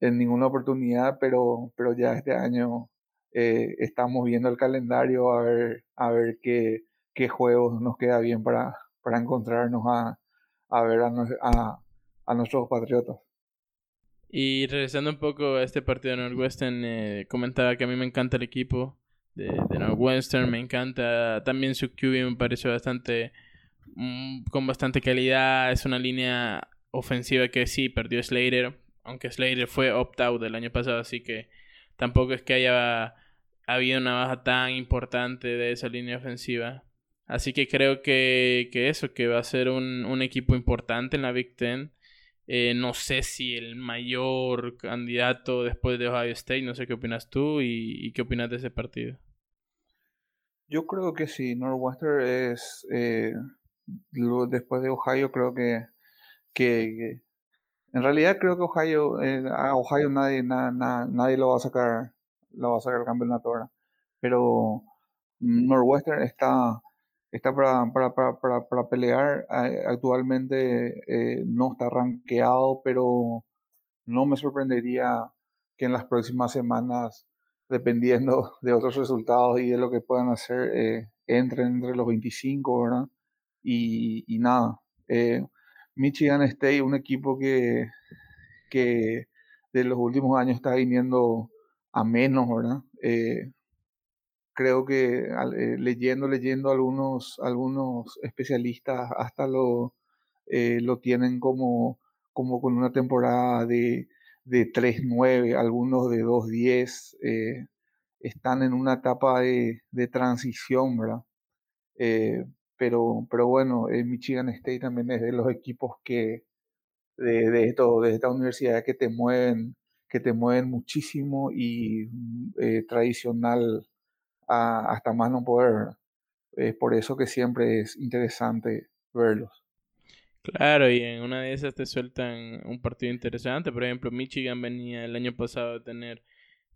en ninguna oportunidad, pero, pero ya este año eh, estamos viendo el calendario a ver, a ver qué, qué juegos nos queda bien para, para encontrarnos a, a ver a, a, nuestros patriotas. Y regresando un poco a este partido de Northwestern, eh, comentaba que a mí me encanta el equipo de, de Northwestern, me encanta también su QB, me pareció bastante, mm, con bastante calidad, es una línea ofensiva que sí, perdió Slater, aunque Slater fue opt-out el año pasado, así que tampoco es que haya habido una baja tan importante de esa línea ofensiva. Así que creo que, que eso, que va a ser un, un equipo importante en la Big Ten. Eh, no sé si el mayor candidato después de Ohio State, no sé qué opinas tú y, qué opinas de ese partido. Yo creo que sí, Northwestern es, eh, después de Ohio, creo que que, en realidad creo que Ohio, eh, a Ohio nadie, nadie lo va a sacar, lo va a sacar el campeonato ahora. Pero Northwestern está, está para, para, para, para pelear. Actualmente eh, no está rankeado, pero no me sorprendería que en las próximas semanas, dependiendo de otros resultados y de lo que puedan hacer, eh, entren entre los 25, ¿verdad? Y, nada, Michigan State, un equipo que, que de los últimos años está viniendo a menos, ¿verdad? Eh, creo que eh, leyendo, leyendo algunos, algunos especialistas hasta lo, eh, lo tienen como, como con una temporada de, de 3-9, algunos de 2-10, están en una etapa de, de transición, ¿verdad? pero, pero bueno, Michigan State también es de los equipos que de, de, esto, de esta universidad que te mueven, que te mueven muchísimo y mm, tradicional hasta más no poder. Es por eso que siempre es interesante verlos. Claro, y en una de esas te sueltan un partido interesante. Por ejemplo, Michigan venía el año pasado a tener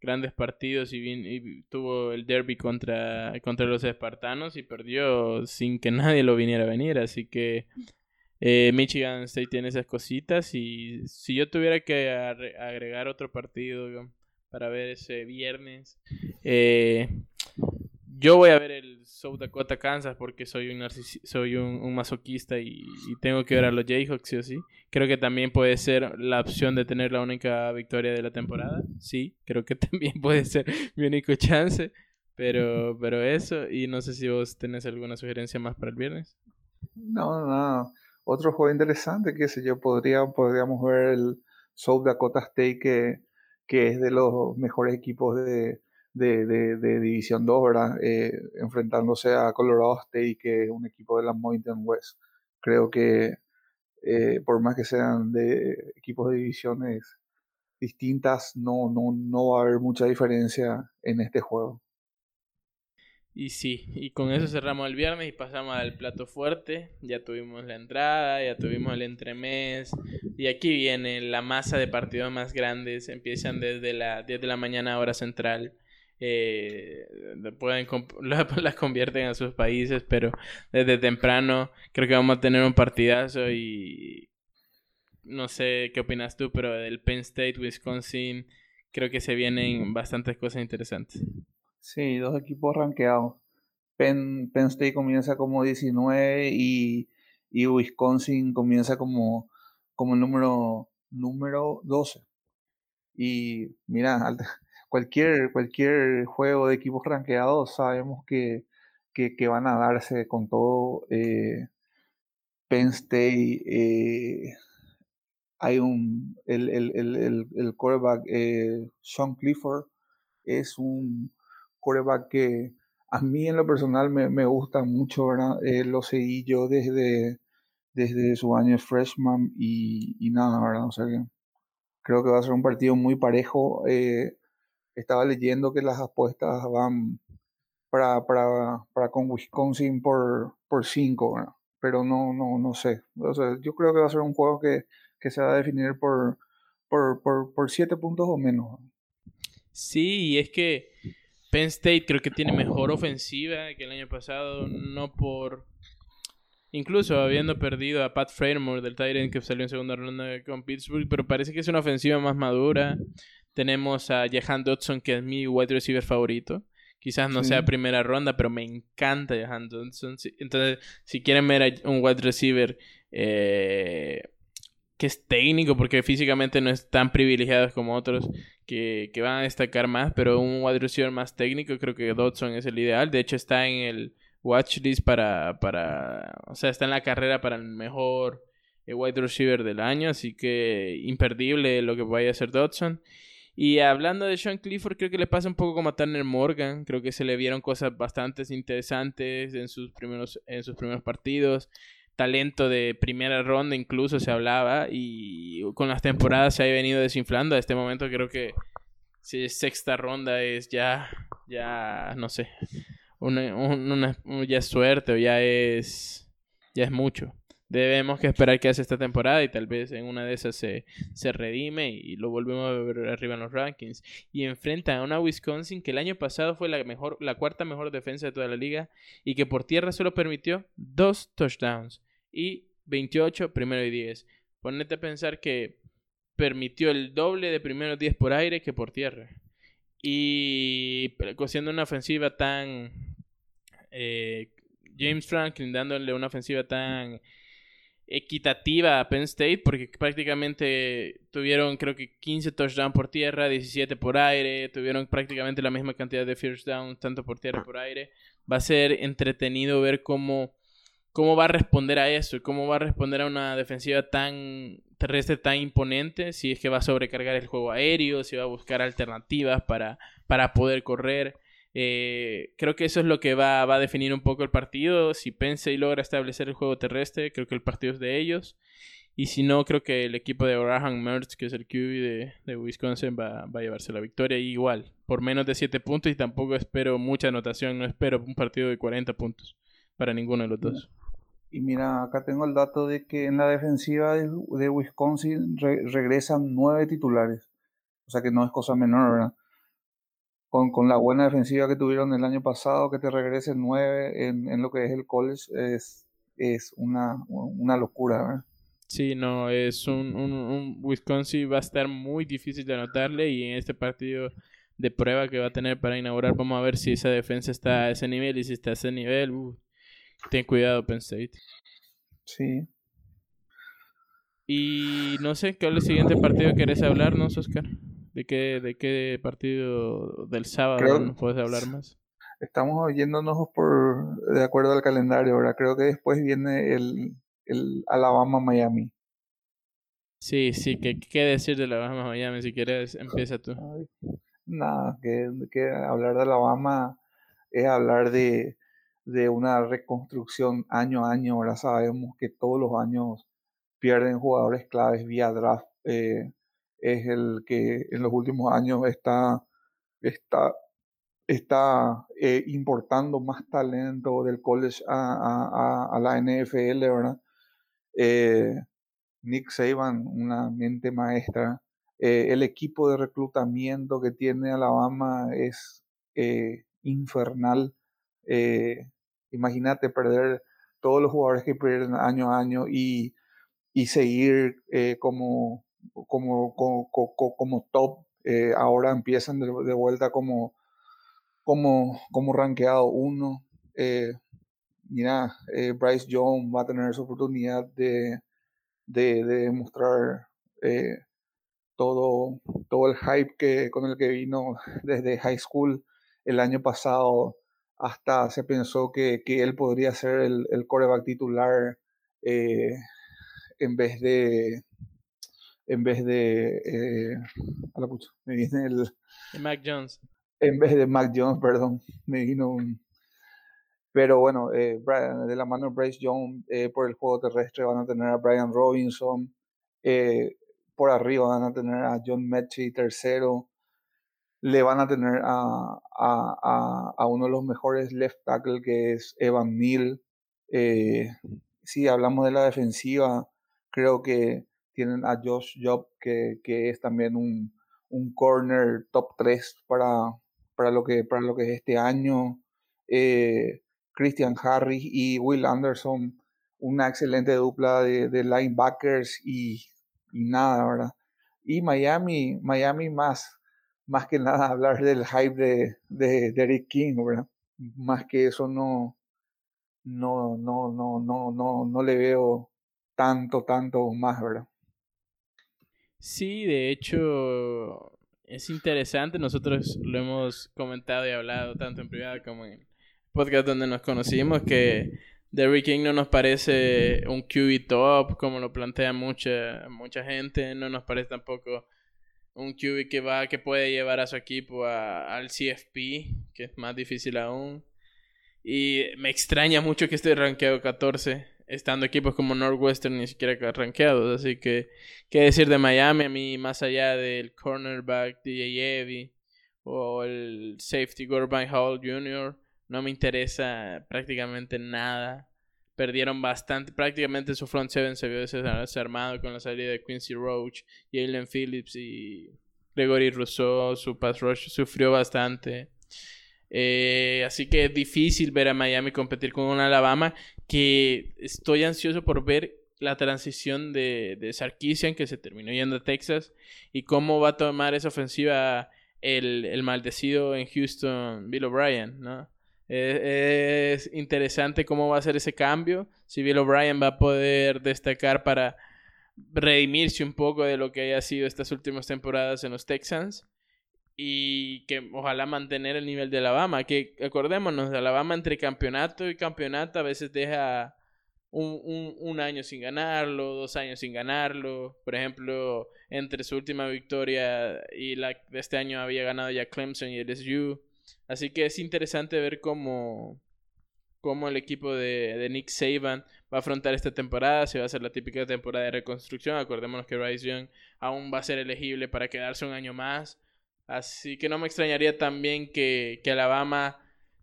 grandes partidos y, tuvo el derby contra, contra los espartanos y perdió sin que nadie lo viniera a venir. Así que eh, Michigan State tiene esas cositas y si yo tuviera que agregar otro partido para ver ese viernes, eh, yo voy a ver el South Dakota Kansas porque soy un soy un, masoquista y, tengo que ver a los Jayhawks, sí o sí. Creo que también puede ser la opción de tener la única victoria de la temporada. Sí, creo que también puede ser mi único chance. Pero, pero eso, y no sé si vos tenés alguna sugerencia más para el viernes. No, no. Otro juego interesante, que sé yo, podría, podríamos ver el South Dakota State, que, que es de los mejores equipos de, de, División 2, ¿verdad? Eh, enfrentándose a Colorado State, que es un equipo de la Mountain West. Creo que eh, por más que sean de equipos de divisiones distintas, no, no, no va a haber mucha diferencia en este juego. Y sí, y con eso cerramos el viernes y pasamos al plato fuerte. Ya tuvimos la entrada, ya tuvimos el entremés. Y aquí viene la masa de partidos más grandes. Empiezan desde la 10 de la mañana hora central eh, pueden las convierten a sus países, pero desde temprano creo que vamos a tener un partidazo y no sé qué opinas tú, pero del Penn State, Wisconsin, creo que se vienen bastantes cosas interesantes. Sí, dos equipos rankeados. Penn, Penn State comienza como 19 y, y Wisconsin comienza como, como número, número 12. Y mira, cualquier, cualquier juego de equipos rankeados sabemos que, que, van a darse con todo. Eh, Penn State, eh, hay un, el, el, el, el quarterback eh, Sean Clifford es un quarterback que a mí en lo personal me, me gusta mucho, ¿verdad? lo seguí yo desde, desde su año de freshman y, y, nada, ¿verdad? O sea que creo que va a ser un partido muy parejo. Eh, estaba leyendo que las apuestas van para, para, para con Wisconsin por, por cinco, pero no, no, no sé. Yo creo que va a ser un juego que, que se va a definir por, por, por, por siete puntos o menos. Sí, y es que Penn State creo que tiene mejor ofensiva que el año pasado, no por... Incluso habiendo perdido a Pat Framer del Tyrant que salió en segunda ronda con Pittsburgh, pero parece que es una ofensiva más madura. Tenemos a Jahan Dodson, que es mi wide receiver favorito. Quizás no sea primera ronda, pero me encanta Jahan Dodson. Entonces, si quieren ver a un wide receiver eh, que es técnico, porque físicamente no es tan privilegiado como otros que, que, van a destacar más, pero un wide receiver más técnico, creo que Dodson es el ideal. De hecho, está en el watchlist para, para, o sea, está en la carrera para el mejor eh, wide receiver del año, así que imperdible lo que vaya a hacer Dodson. Y hablando de Sean Clifford, creo que le pasa un poco como a Turner Morgan. Creo que se le vieron cosas bastante interesantes en sus primeros, en sus primeros partidos. Talento de primera ronda incluso se hablaba. Y con las temporadas se ha venido desinflando. A este momento creo que si es sexta ronda es ya, ya, no sé, una, una, ya es suerte o ya es, ya es mucho debemos que esperar que hace esta temporada y tal vez en una de esas se, se redime y lo volvemos a ver arriba en los rankings. Y enfrenta a una Wisconsin que el año pasado fue la, mejor, la cuarta mejor defensa de toda la liga y que por tierra solo permitió dos touchdowns y 28 primero y 10. Ponete a pensar que permitió el doble de primeros 10 por aire que por tierra. Y siendo una ofensiva tan... Eh, James Franklin dándole una ofensiva tan equitativa a Penn State porque prácticamente tuvieron creo que 15 touchdowns por tierra, 17 por aire, tuvieron prácticamente la misma cantidad de first down tanto por tierra como por aire. Va a ser entretenido ver cómo, cómo va a responder a eso cómo va a responder a una defensiva tan terrestre tan imponente, si es que va a sobrecargar el juego aéreo, si va a buscar alternativas para, para poder correr. Eh, creo que eso es lo que va, a definir un poco el partido. Si Pense y logra establecer el juego terrestre, creo que el partido es de ellos. Y si no, creo que el equipo de Graham Mertz, que es el QB de, Wisconsin, va, a llevarse la victoria. igual, por menos de 7 puntos y tampoco espero mucha anotación. No espero un partido de 40 puntos para ninguno de los dos. Y mira, acá tengo el dato de que en la defensiva de, Wisconsin regresan 9 titulares. O sea que no es cosa menor, ¿verdad? Con, con, la buena defensiva que tuvieron el año pasado, que te regresen nueve en, en lo que es el college, es, es una, una locura. ¿verdad? Sí, no, es un, un, un, Wisconsin va a estar muy difícil de anotarle y en este partido de prueba que va a tener para inaugurar. Vamos a ver si esa defensa está a ese nivel y si está a ese nivel. Uh, ten cuidado, Penn State. Sí. Y no sé, ¿qué es el siguiente partido querés hablarnos, Oscar? ¿De qué, de qué partido del sábado no puedes hablar más? Estamos yéndonos por de acuerdo al calendario, ahora Creo que después viene el, el Alabama-Miami. Sí, sí, ¿qué, ¿qué decir de Alabama-Miami? Si quieres, empieza tú. nada, que, que hablar de Alabama es hablar de, de una reconstrucción año a año. Ahora sabemos que todos los años pierden jugadores claves vía draft. Eh, es el que en los últimos años está, está, está eh, importando más talento del college a, la NFL, ¿verdad? Eh, Nick Saban, una mente maestra. el equipo de reclutamiento que tiene Alabama es infernal. Imagínate perder todos los jugadores que pierden año a año y, y seguir eh, como, como, como, top. Eh, ahora empiezan de, vuelta como, como, como rankeado uno. Eh, mira, Bryce Jones va a tener su oportunidad de, de, de demostrar todo, todo el hype que, con el que vino desde high school el año pasado hasta se pensó que, que él podría ser el, el coreback titular eh, en vez de en vez de eh, a la pucha, me viene el Mac Jones en vez de Mac Jones perdón me vino un pero bueno eh, de la mano de Bryce Jones por el juego terrestre van a tener a Brian Robinson por arriba van a tener a John Mechie tercero le van a tener a, a, a, uno de los mejores left tackle que es Evan Neal. Eh, si hablamos de la defensiva, creo que tienen a Josh Job, que, que es también un, un, corner top 3 para, para, lo que, para lo que es este año. Eh, Christian Harris y Will Anderson, una excelente dupla de, de linebackers y, nada, ¿verdad? Y Miami, Miami más más que nada hablar del hype de, de, Eric King, ¿verdad? Más que eso no, no, no, no, no, no, no le veo tanto, tanto más, ¿verdad? Sí, de hecho es interesante. Nosotros lo hemos comentado y hablado tanto en privado como en podcast donde nos conocimos que Derrick King no nos parece un QB top como lo plantea mucha mucha gente. No nos parece tampoco un QB que va, que puede llevar a su equipo al CFP, que es más difícil aún. Y me extraña mucho que esté rankeado 14, estando equipos como Northwestern ni siquiera rankeados. Así que, ¿qué decir de Miami? A mí, más allá del cornerback DJ Evie o el safety Gordon Hall Jr., no me interesa prácticamente nada perdieron bastante. Prácticamente su front seven se vio desarmado con la salida de Quincy Roach, Jalen Phillips y Gregory Rousseau. Su pass rush sufrió bastante. Eh, así que es difícil ver a Miami competir con un Alabama que estoy ansioso por ver la transición de, de Sarkisian que se terminó yendo a Texas y cómo va a tomar esa ofensiva el, el maldecido en Houston Bill O'Brien, ¿no? es interesante cómo va a ser ese cambio. Si Bill O'Brien va a poder destacar para redimirse un poco de lo que haya sido estas últimas temporadas en los Texans. Y que ojalá mantener el nivel de Alabama. Que acordémonos, Alabama entre campeonato y campeonato a veces deja un, un, año sin ganarlo, dos años sin ganarlo. Por ejemplo, entre su última victoria y la de este año había ganado ya Clemson y LSU. Así que es interesante ver cómo, cómo el equipo de, Nick Saban va a afrontar esta temporada. Si va a ser la típica temporada de reconstrucción. Acordémonos que Rice Young aún va a ser elegible para quedarse un año más. Así que no me extrañaría también que, Alabama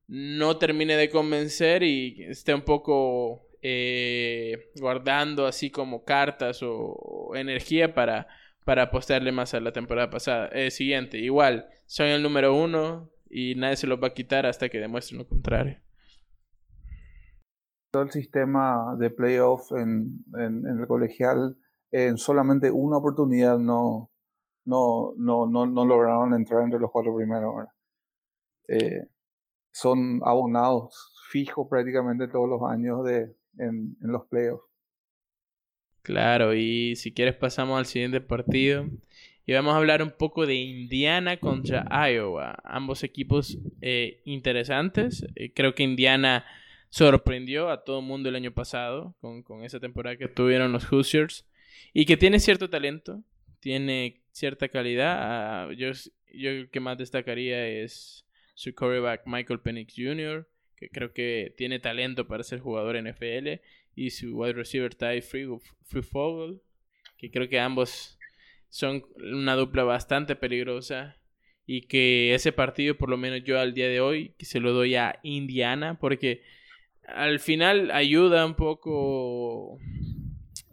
no termine de convencer y esté un poco eh, guardando así como cartas o, energía para, para apostarle más a la temporada pasada. Eh, siguiente, igual, soy el número uno, y nadie se lo va a quitar hasta que demuestren lo contrario. Todo el sistema de playoff en, en, el colegial en solamente una oportunidad no, no, no, no, no lograron entrar entre los cuatro primeros. Eh, son abonados fijos prácticamente todos los años de, en, en los playoffs. Claro, y si quieres pasamos al siguiente partido. Y vamos a hablar un poco de Indiana contra Iowa. Ambos equipos eh, interesantes. Eh, creo que Indiana sorprendió a todo el mundo el año pasado con, con, esa temporada que tuvieron los Hoosiers. Y que tiene cierto talento, tiene cierta calidad. Ah, yo, yo que más destacaría es su quarterback Michael Penix Jr., que creo que tiene talento para ser jugador NFL. Y su wide receiver Ty Free, Free que creo que ambos son una dupla bastante peligrosa y que ese partido, por lo menos yo al día de hoy, se lo doy a Indiana porque al final ayuda un poco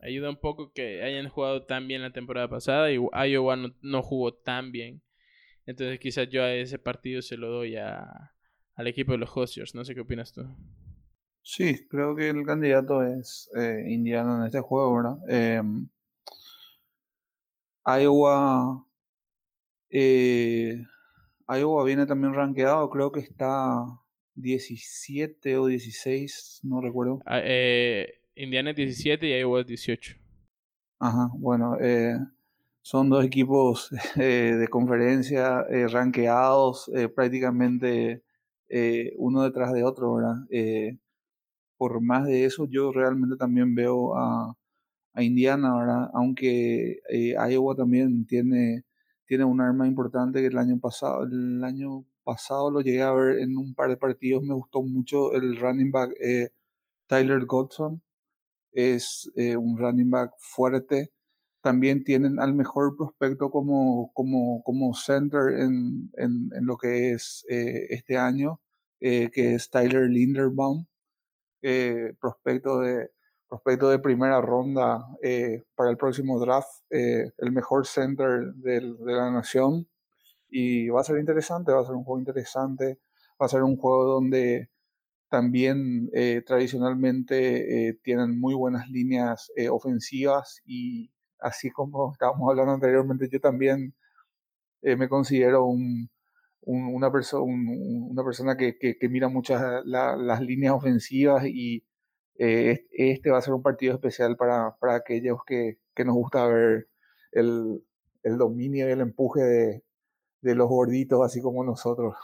ayuda un poco que hayan jugado tan bien la temporada pasada y Iowa no, jugó tan bien. Entonces quizás yo a ese partido se lo doy a, al equipo de los Hoosiers. No sé qué opinas tú. Sí, creo que el candidato es eh, Indiana en este juego, ¿verdad? Eh, Iowa, eh, Iowa viene también rankeado, creo que está 17 o 16, no recuerdo. Ah, eh, Indiana es 17 y Iowa es 18. Ajá, bueno, eh, son dos equipos eh, de conferencia eh, rankeados prácticamente uno detrás de otro, ¿verdad? por más de eso, yo realmente también veo a, a Indiana, ¿verdad? Aunque eh, Iowa también tiene, tiene un arma importante que el año pasado, el año pasado lo llegué a ver en un par de partidos, me gustó mucho el running back eh, Tyler Godson, es eh, un running back fuerte. También tienen al mejor prospecto como, como, como center en, en, lo que es este año, que es Tyler Linderbaum, prospecto de, prospecto de primera ronda eh, para el próximo draft, eh, el mejor center de la nación. Y va a ser interesante, va a ser un juego interesante, va a ser un juego donde también eh, tradicionalmente tienen muy buenas líneas ofensivas y así como estábamos hablando anteriormente, yo también me considero un, una, una persona que, mira muchas las líneas ofensivas y eh, este va a ser un partido especial para, para aquellos que, que, nos gusta ver el, el dominio y el empuje de, de, los gorditos, así como nosotros.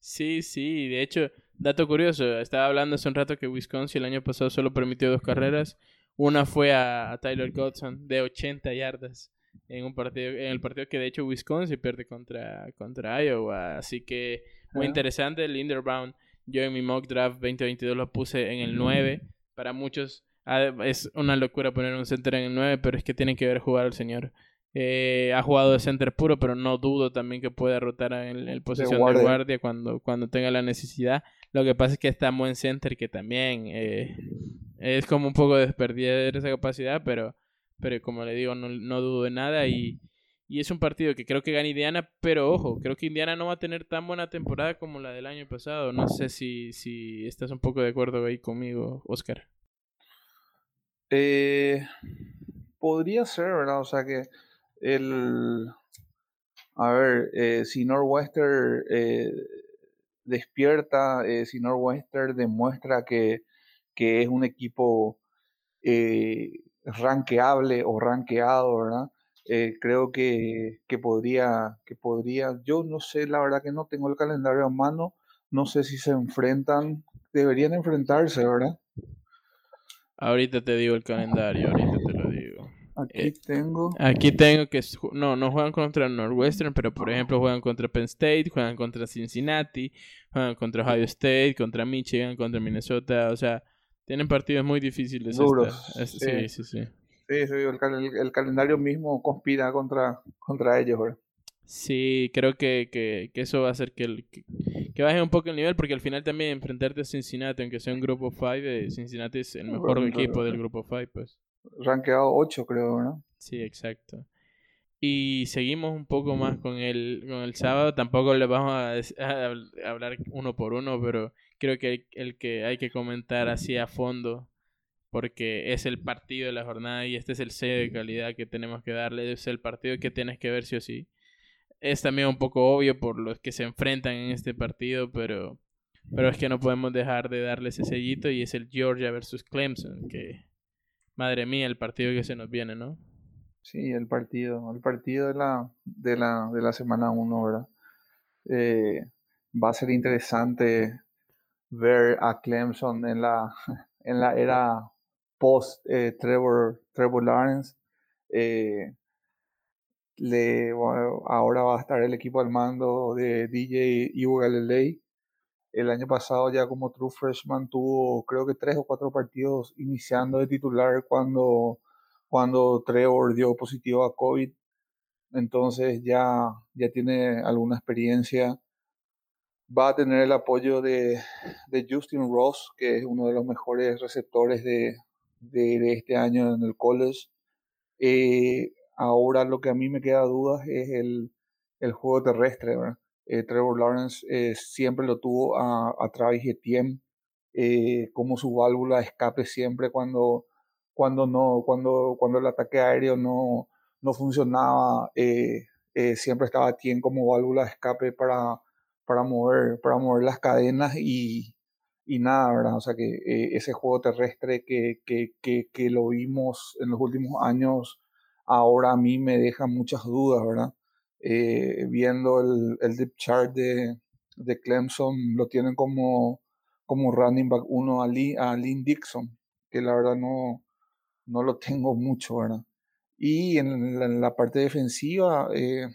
Sí, sí, de hecho, dato curioso, estaba hablando hace un rato que Wisconsin el año pasado solo permitió dos carreras. Una fue a, Tyler Godson de 80 yardas en un partido en el partido que de hecho Wisconsin pierde contra contra Iowa, así que muy interesante el Linderbaum yo en mi mock draft 2022 lo puse en el 9. Para muchos ah, es una locura poner un center en el 9, pero es que tiene que ver jugar al señor. Eh, ha jugado de center puro, pero no dudo también que pueda rotar en, el posición de guardia, cuando, cuando tenga la necesidad. Lo que pasa es que está buen center que también eh, es como un poco desperdiar esa capacidad, pero, pero como le digo, no, no dudo de nada y y es un partido que creo que gana Indiana, pero ojo, creo que Indiana no va a tener tan buena temporada como la del año pasado. No sé si, si estás un poco de acuerdo ahí conmigo, Oscar. Eh, podría ser, ¿verdad? O sea que el... A ver, eh, si Northwestern eh, despierta, si Northwestern demuestra que, que, es un equipo ranqueable o ranqueado, ¿verdad? Eh, creo que, que, podría, que podría, yo no sé, la verdad que no tengo el calendario a mano, no sé si se enfrentan, deberían enfrentarse, ¿verdad? Ahorita te digo el calendario, ahorita te. Aquí eh, tengo. Aquí tengo que. No, no juegan contra Northwestern, pero por ejemplo juegan contra Penn State, juegan contra Cincinnati, juegan contra Ohio State, contra Michigan, contra Minnesota. O sea, tienen partidos muy difíciles. Duros. sí, sí, sí. Sí, el, calendario mismo conspira contra, contra ellos, ¿verdad? Sí, creo que, que, que, eso va a hacer que, el, que, baje un poco el nivel, porque al final también enfrentarte a Cincinnati, aunque sea un grupo 5, eh, Cincinnati es el mejor equipo del grupo 5, pues. Rankeado 8, creo, ¿no? Sí, exacto. Y seguimos un poco más con el, con el sábado. Tampoco le vamos a, hablar uno por uno, pero creo que el, el que hay que comentar así a fondo porque es el partido de la jornada y este es el sello de calidad que tenemos que darle, es el partido que tienes que ver sí o sí. Es también un poco obvio por los que se enfrentan en este partido, pero, pero es que no podemos dejar de darle ese sellito y es el Georgia versus Clemson, que madre mía, el partido que se nos viene, ¿no? Sí, el partido, el partido de la, de la, de la semana 1, ¿verdad? Eh, va a ser interesante ver a Clemson en la, en la era post eh, Trevor, Trevor Lawrence. Eh, le, ahora va a estar el equipo al mando de DJ Ivo Galilei. El año pasado ya como True Freshman tuvo creo que tres o cuatro partidos iniciando de titular cuando, cuando Trevor dio positivo a COVID. Entonces ya, ya tiene alguna experiencia va a tener el apoyo de, Justin Ross, que es uno de los mejores receptores de, este año en el college. Eh, ahora lo que a mí me queda dudas es el, juego terrestre. Eh, Trevor Lawrence eh, siempre lo tuvo a, a Travis Etienne como su válvula de escape siempre cuando, cuando, no, cuando, cuando el ataque aéreo no, no funcionaba. siempre estaba Etienne como válvula de escape para para mover, para mover las cadenas y, y nada, ¿verdad? O sea que eh, ese juego terrestre que, que, que, que, lo vimos en los últimos años, ahora a mí me deja muchas dudas, ¿verdad? Eh, viendo el, el deep chart de, de Clemson, lo tienen como, como running back uno a, a Lynn Dixon, que la verdad no, no lo tengo mucho, ¿verdad? Y en la, parte defensiva, eh,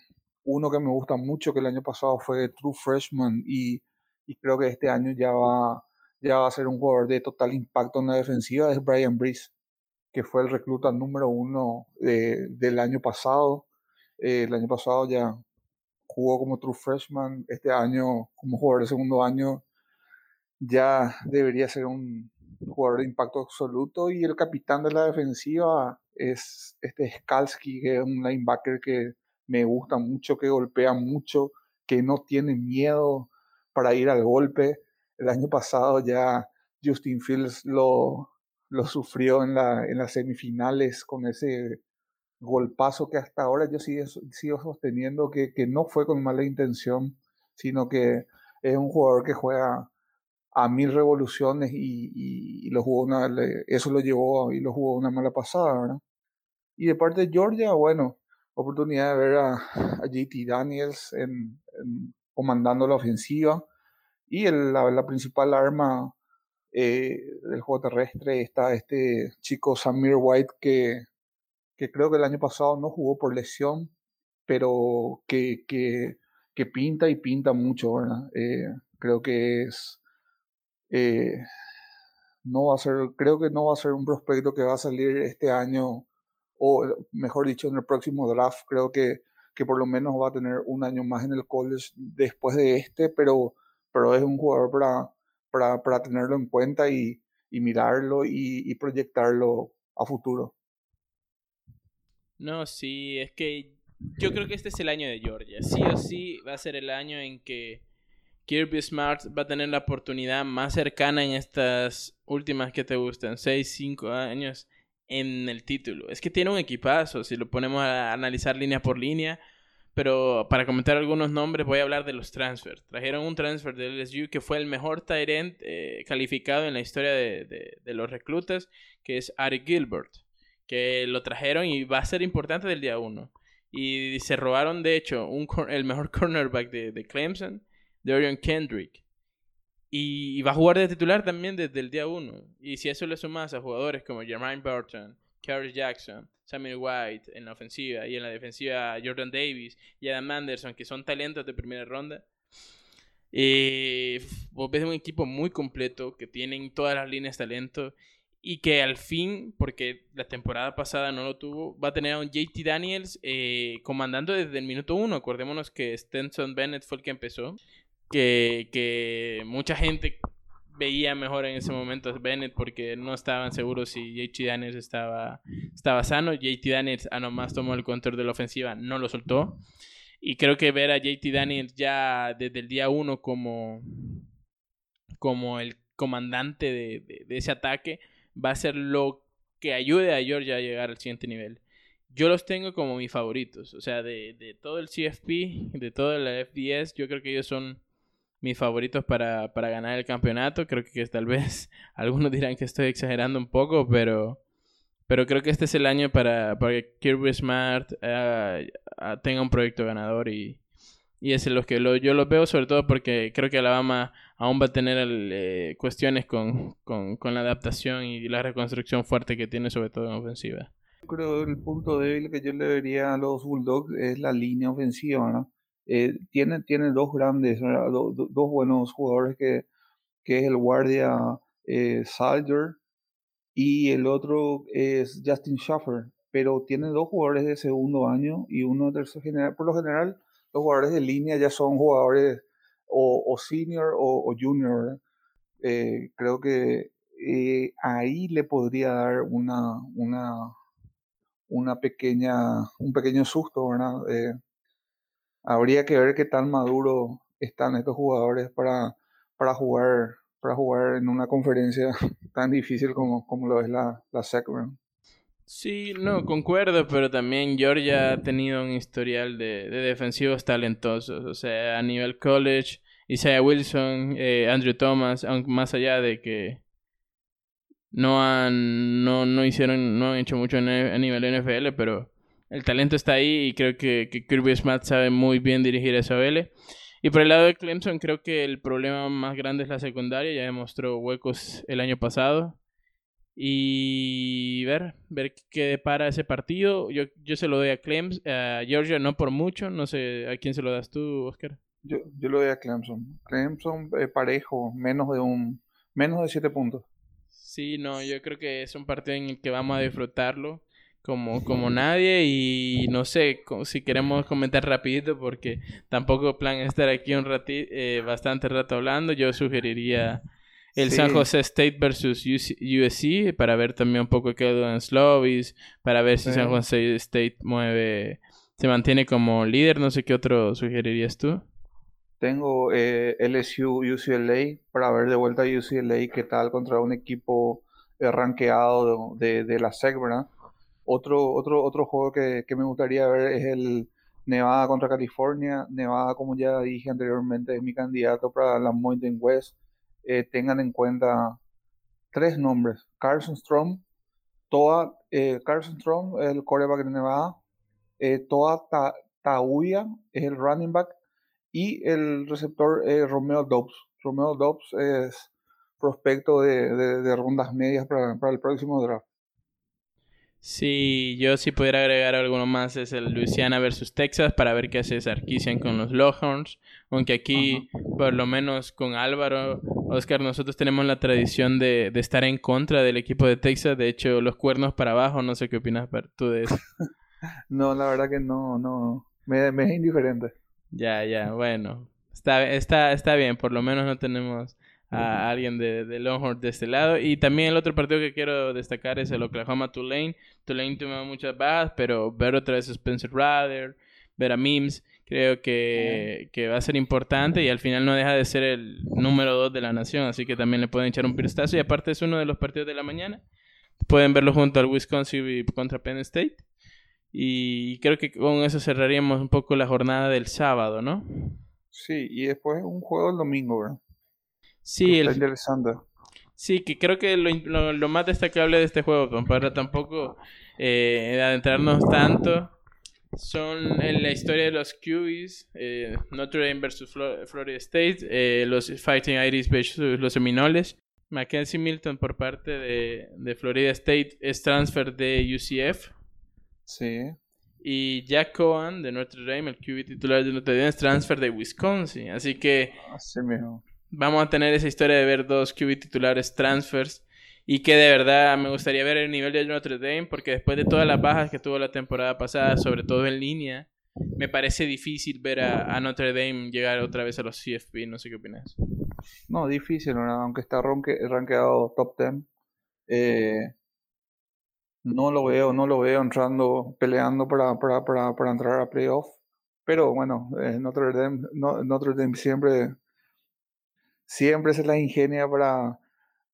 uno que me gusta mucho, que el año pasado fue True Freshman y, y creo que este año ya va, ya va a ser un jugador de total impacto en la defensiva, es Brian Breeze, que fue el recluta número uno del año pasado. Eh, el año pasado ya jugó como True Freshman, este año como jugador de segundo año ya debería ser un jugador de impacto absoluto y el capitán de la defensiva es este Skalski, que es un linebacker que me gusta mucho, que golpea mucho, que no tiene miedo para ir al golpe. El año pasado ya Justin Fields lo, lo sufrió en, la, en las semifinales con ese golpazo que hasta ahora yo sigo, sigo sosteniendo que, que, no fue con mala intención, sino que es un jugador que juega a mil revoluciones y, y, lo jugó una, eso lo llevó y lo jugó una mala pasada, ¿verdad? Y de parte de Georgia, bueno, oportunidad de ver a, JT Daniels en, comandando la ofensiva y la, principal arma eh, del juego terrestre está este chico Samir White que, que, creo que el año pasado no jugó por lesión, pero que, que, pinta y pinta mucho, ¿verdad? Eh, creo que es... Eh, no va a ser, creo que no va a ser un prospecto que va a salir este año o mejor dicho, en el próximo draft, creo que, que por lo menos va a tener un año más en el college después de este, pero, pero es un jugador para, para, para tenerlo en cuenta y, y mirarlo y, proyectarlo a futuro. No, sí, es que yo creo que este es el año de Georgia. Sí o sí va a ser el año en que Kirby Smart va a tener la oportunidad más cercana en estas últimas que te gustan, 6, 5 años en el título. Es que tiene un equipazo, si lo ponemos a analizar línea por línea. Pero para comentar algunos nombres, voy a hablar de los transfers. Trajeron un transfer de LSU que fue el mejor Tyrant eh, calificado en la historia de, los reclutas, que es Ari Gilbert. Que lo trajeron y va a ser importante del día 1. Y se robaron, de hecho, un, el mejor cornerback de, de Clemson, Dorian Kendrick. Y va a jugar de titular también desde el día 1. Y si eso le sumas a jugadores como Jermaine Burton, Kerry Jackson, Samuel White en la ofensiva y en la defensiva Jordan Davis y Adam Anderson, que son talentos de primera ronda, eh, vos un equipo muy completo que tienen todas las líneas de talento y que al fin, porque la temporada pasada no lo tuvo, va a tener a un JT Daniels eh, comandando desde el minuto 1. Acordémonos que Stenson Bennett fue el que empezó que, que mucha gente veía mejor en ese momento a Bennett porque no estaban seguros si JT Daniels estaba, estaba sano. JT Daniels a nomás tomó el control de la ofensiva, no lo soltó. Y creo que ver a JT Daniels ya desde el día uno como, como el comandante de, de, ese ataque va a ser lo que ayude a Georgia a llegar al siguiente nivel. Yo los tengo como mis favoritos. O sea, de, de todo el CFP, de todo el FDS, yo creo que ellos son mis favoritos para, para ganar el campeonato. Creo que, tal vez algunos dirán que estoy exagerando un poco, pero, pero creo que este es el año para, para que Kirby Smart ah, ah, tenga un proyecto ganador y, y es los que yo los veo sobre todo porque creo que Alabama aún va a tener eh, cuestiones con, con, la adaptación y la reconstrucción fuerte que tiene sobre todo en ofensiva. Creo que el punto débil que yo le vería a los Bulldogs es la línea ofensiva, ¿no? Eh, tiene, dos grandes, dos buenos jugadores que, que es el guardia eh, y el otro es Justin Schaffer, pero tiene dos jugadores de segundo año y uno de tercer general. Por lo general, los jugadores de línea ya son jugadores o, senior o, junior. Eh, creo que eh, ahí le podría dar una, una, una pequeña, un pequeño susto, ¿verdad? habría que ver qué tan maduro están estos jugadores para, para jugar para jugar en una conferencia tan difícil como, como lo es la, la SEC. Sí, no, concuerdo, pero también Georgia ha tenido un historial de, de defensivos talentosos. O sea, a nivel college, Isaiah Wilson, eh, Andrew Thomas, más allá de que no han, no, no hicieron, no han hecho mucho a nivel NFL, pero el talento está ahí y creo que, que Kirby Smart sabe muy bien dirigir a esa. Y por el lado de Clemson, creo que el problema más grande es la secundaria. Ya demostró huecos el año pasado. Y ver, ver qué depara ese partido. Yo, yo se lo doy a Clemson, a Georgia, no por mucho. No sé a quién se lo das tú, Oscar. Yo, yo lo doy a Clemson. Clemson eh, parejo, menos de un menos de siete puntos. Sí, no, yo creo que es un partido en el que vamos a disfrutarlo como, como nadie y no sé si queremos comentar rapidito porque tampoco plan estar aquí un ratito, eh, bastante rato hablando, yo sugeriría el San José State versus USC para ver también un poco qué en Slovis, para ver si San José State mueve, se mantiene como líder, no sé qué otro sugerirías tú. Tengo eh, LSU UCLA para ver de vuelta a UCLA qué tal contra un equipo rankeado de, de la SEC, ¿verdad? Otro, otro, otro juego que, me gustaría ver es el Nevada contra California. Nevada, como ya dije anteriormente, es mi candidato para la Mountain West. Eh, tengan en cuenta tres nombres. Carson Strong, Toa, eh, Carson Strong es el coreback de Nevada, eh, Toa Ta el running back y el receptor Romeo Dobbs. Romeo Dobbs es prospecto de, rondas medias para el próximo draft. Sí, yo si pudiera agregar alguno más es el Louisiana versus Texas para ver qué hace Sarkisian con los Longhorns. Aunque aquí, por lo menos con Álvaro, Oscar, nosotros tenemos la tradición de, de, estar en contra del equipo de Texas. De hecho, los cuernos para abajo, no sé qué opinas tú de eso. no, la verdad que no, no. Me, me es indiferente. Ya, ya, bueno. Está, está, está bien, por lo menos no tenemos a alguien de, de, Longhorn de este lado. Y también el otro partido que quiero destacar es el Oklahoma Tulane. Tulane tuvo muchas bajas, pero ver otra vez a Spencer Rader, ver a Mims, creo que, que, va a ser importante y al final no deja de ser el número 2 de la nación, así que también le pueden echar un pistazo. Y aparte es uno de los partidos de la mañana. Pueden verlo junto al Wisconsin contra Penn State. Y creo que con eso cerraríamos un poco la jornada del sábado, ¿no? Sí, y después un juego el domingo, ¿verdad? Sí, el... Sí, que creo que lo, lo, más destacable de este juego, para tampoco eh, adentrarnos tanto, son en la historia de los QBs, eh, Notre Dame versus Florida State, eh, los Fighting Irish versus los Seminoles. Mackenzie Milton por parte de, de Florida State es transfer de UCF. Sí. Y Jack Cohen de Notre Dame, el QB titular de Notre Dame, es transfer de Wisconsin. Así que... Así mismo vamos a tener esa historia de ver dos QB titulares transfers y que de verdad me gustaría ver el nivel de Notre Dame porque después de todas las bajas que tuvo la temporada pasada, sobre todo en línea, me parece difícil ver a, Notre Dame llegar otra vez a los CFP, no sé qué opinas. No, difícil, aunque está rankeado top 10. Eh, no lo veo, no lo veo entrando, peleando para, para, para, para entrar a playoff. Pero bueno, eh, Notre, Dame, Notre Dame siempre siempre se la ingenia para,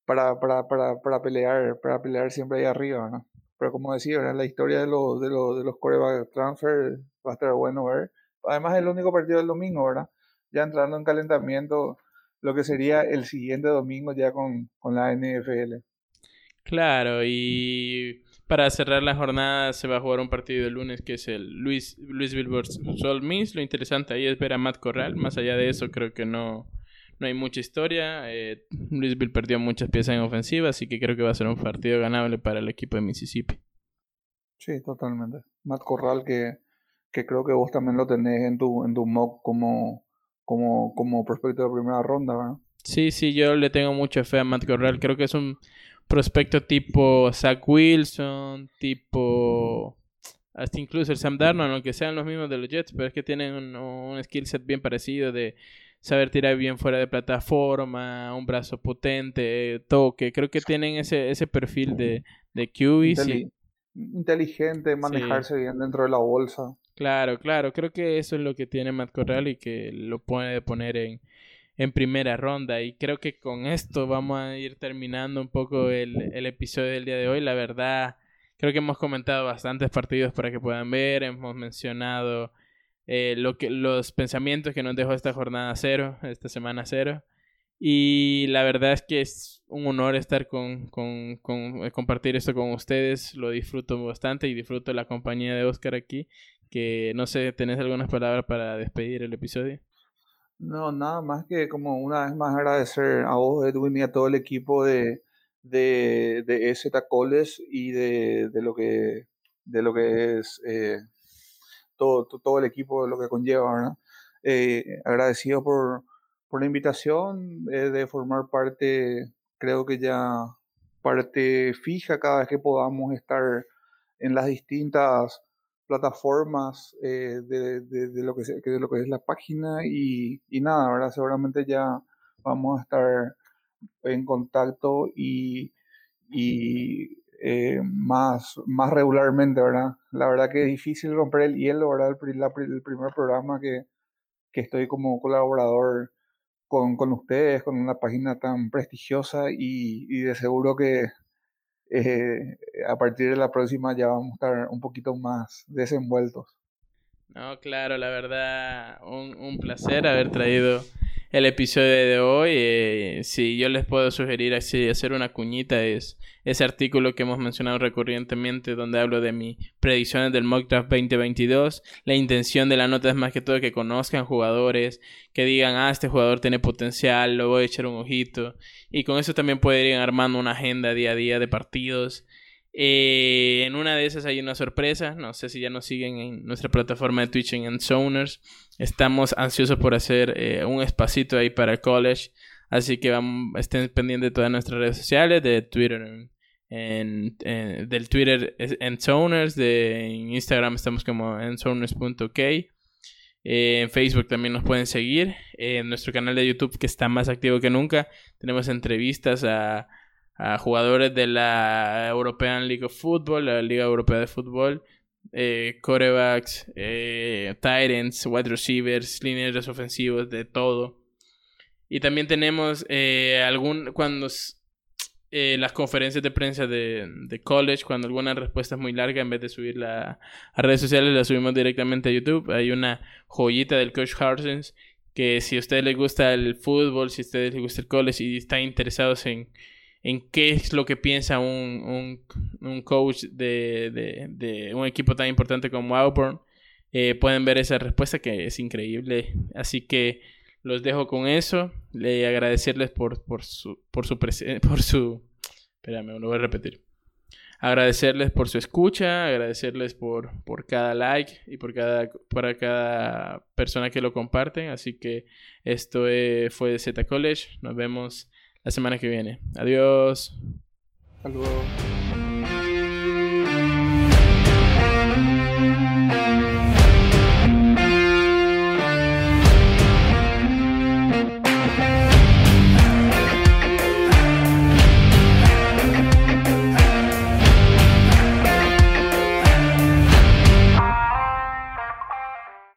para, para, para, para pelear, para pelear siempre ahí arriba, ¿no? Pero como decía, la historia de los, de los, de los coreback transfer va a estar bueno ver. Además, es el único partido del domingo, ¿verdad? Ya entrando en calentamiento, lo que sería el siguiente domingo ya con, con la NFL. Claro, y para cerrar la jornada se va a jugar un partido el lunes que es el Luis, Luis vs. Sol Miss. Lo interesante ahí es ver a Matt Corral. Más allá de eso, creo que no, no hay mucha historia. Eh, Louisville perdió muchas piezas en ofensiva, así que creo que va a ser un partido ganable para el equipo de Mississippi. Sí, totalmente. Matt Corral, que, que creo que vos también lo tenés en tu, en tu mock como, como, como prospecto de primera ronda, ¿verdad? Sí, sí, yo le tengo mucha fe a Matt Corral. Creo que es un prospecto tipo Zach Wilson, tipo hasta incluso el Sam Darnold, aunque sean los mismos de los Jets, pero es que tienen un, un skill set bien parecido de saber tirar bien fuera de plataforma, un brazo potente, toque. Creo que tienen ese, ese perfil de, de. Inteligente, manejarse bien dentro de la bolsa. Claro, claro. Creo que eso es lo que tiene Matt Corral y que lo puede poner en, en primera ronda. Y creo que con esto vamos a ir terminando un poco el, el episodio del día de hoy. La verdad, creo que hemos comentado bastantes partidos para que puedan ver. Hemos mencionado eh, lo que, los pensamientos que nos dejó esta jornada cero, esta semana cero. Y la verdad es que es un honor estar con, con, con eh, compartir esto con ustedes. Lo disfruto bastante y disfruto la compañía de Oscar aquí. Que no sé, ¿tenés algunas palabras para despedir el episodio? No, nada más que como una vez más agradecer a vos, Edwin, y a todo el equipo de, de, de EZ College y de, de, lo que de lo que es eh, todo, todo el equipo de lo que conlleva, ¿verdad? Eh, agradecido por, por, la invitación eh, de formar parte, creo que ya parte fija cada vez que podamos estar en las distintas plataformas eh, de, de, lo que, de lo que es la página y, y nada, ¿verdad? Seguramente ya vamos a estar en contacto y, y eh, más, más regularmente, ¿verdad? La verdad que es difícil romper el hielo, ¿verdad? El, primer programa que, que, estoy como colaborador con, con, ustedes, con una página tan prestigiosa y, y de seguro que eh, a partir de la próxima ya vamos a estar un poquito más desenvueltos. No, claro, la verdad, un, un placer haber traído el episodio de hoy. Eh, si yo les puedo sugerir así hacer una cuñita es ese artículo que hemos mencionado recurrentemente donde hablo de mis predicciones del mock draft 2022. La intención de la nota es más que todo que conozcan jugadores, que digan, ah, este jugador tiene potencial, lo voy a echar un ojito. Y con eso también pueden ir armando una agenda día a día de partidos. Eh, en una de esas hay una sorpresa. No sé si ya nos siguen en nuestra plataforma de Twitch en Ensoners. Estamos ansiosos por hacer eh, un espacito ahí para college. Así que estén pendientes de todas nuestras redes sociales, de Twitter, en, del Twitter Ensoners, de en Instagram estamos como ensoners.k. Eh, en Facebook también nos pueden seguir. en nuestro canal de YouTube que está más activo que nunca. Tenemos entrevistas a a jugadores de la European League of Football, la Liga Europea de Fútbol, eh, corebacks, eh, Titans, wide receivers, líneas ofensivos, de todo. Y también tenemos eh, algún cuando eh, las conferencias de prensa de, de, college, cuando alguna respuesta es muy larga, en vez de subirla a redes sociales, la subimos directamente a YouTube. Hay una joyita del coach Harsens que si a ustedes les gusta el fútbol, si a ustedes les gusta el college y están interesados en en qué es lo que piensa un, un, coach de, de, un equipo tan importante como Auburn. Eh, pueden ver esa respuesta que es increíble. Así que los dejo con eso. Le agradecerles por, por su por su por su espérame, lo voy a repetir. Agradecerles por su escucha, agradecerles por, por cada like y por cada, para cada persona que lo comparten. Así que esto fue de Z College. Nos vemos la semana que viene. Adiós. Hasta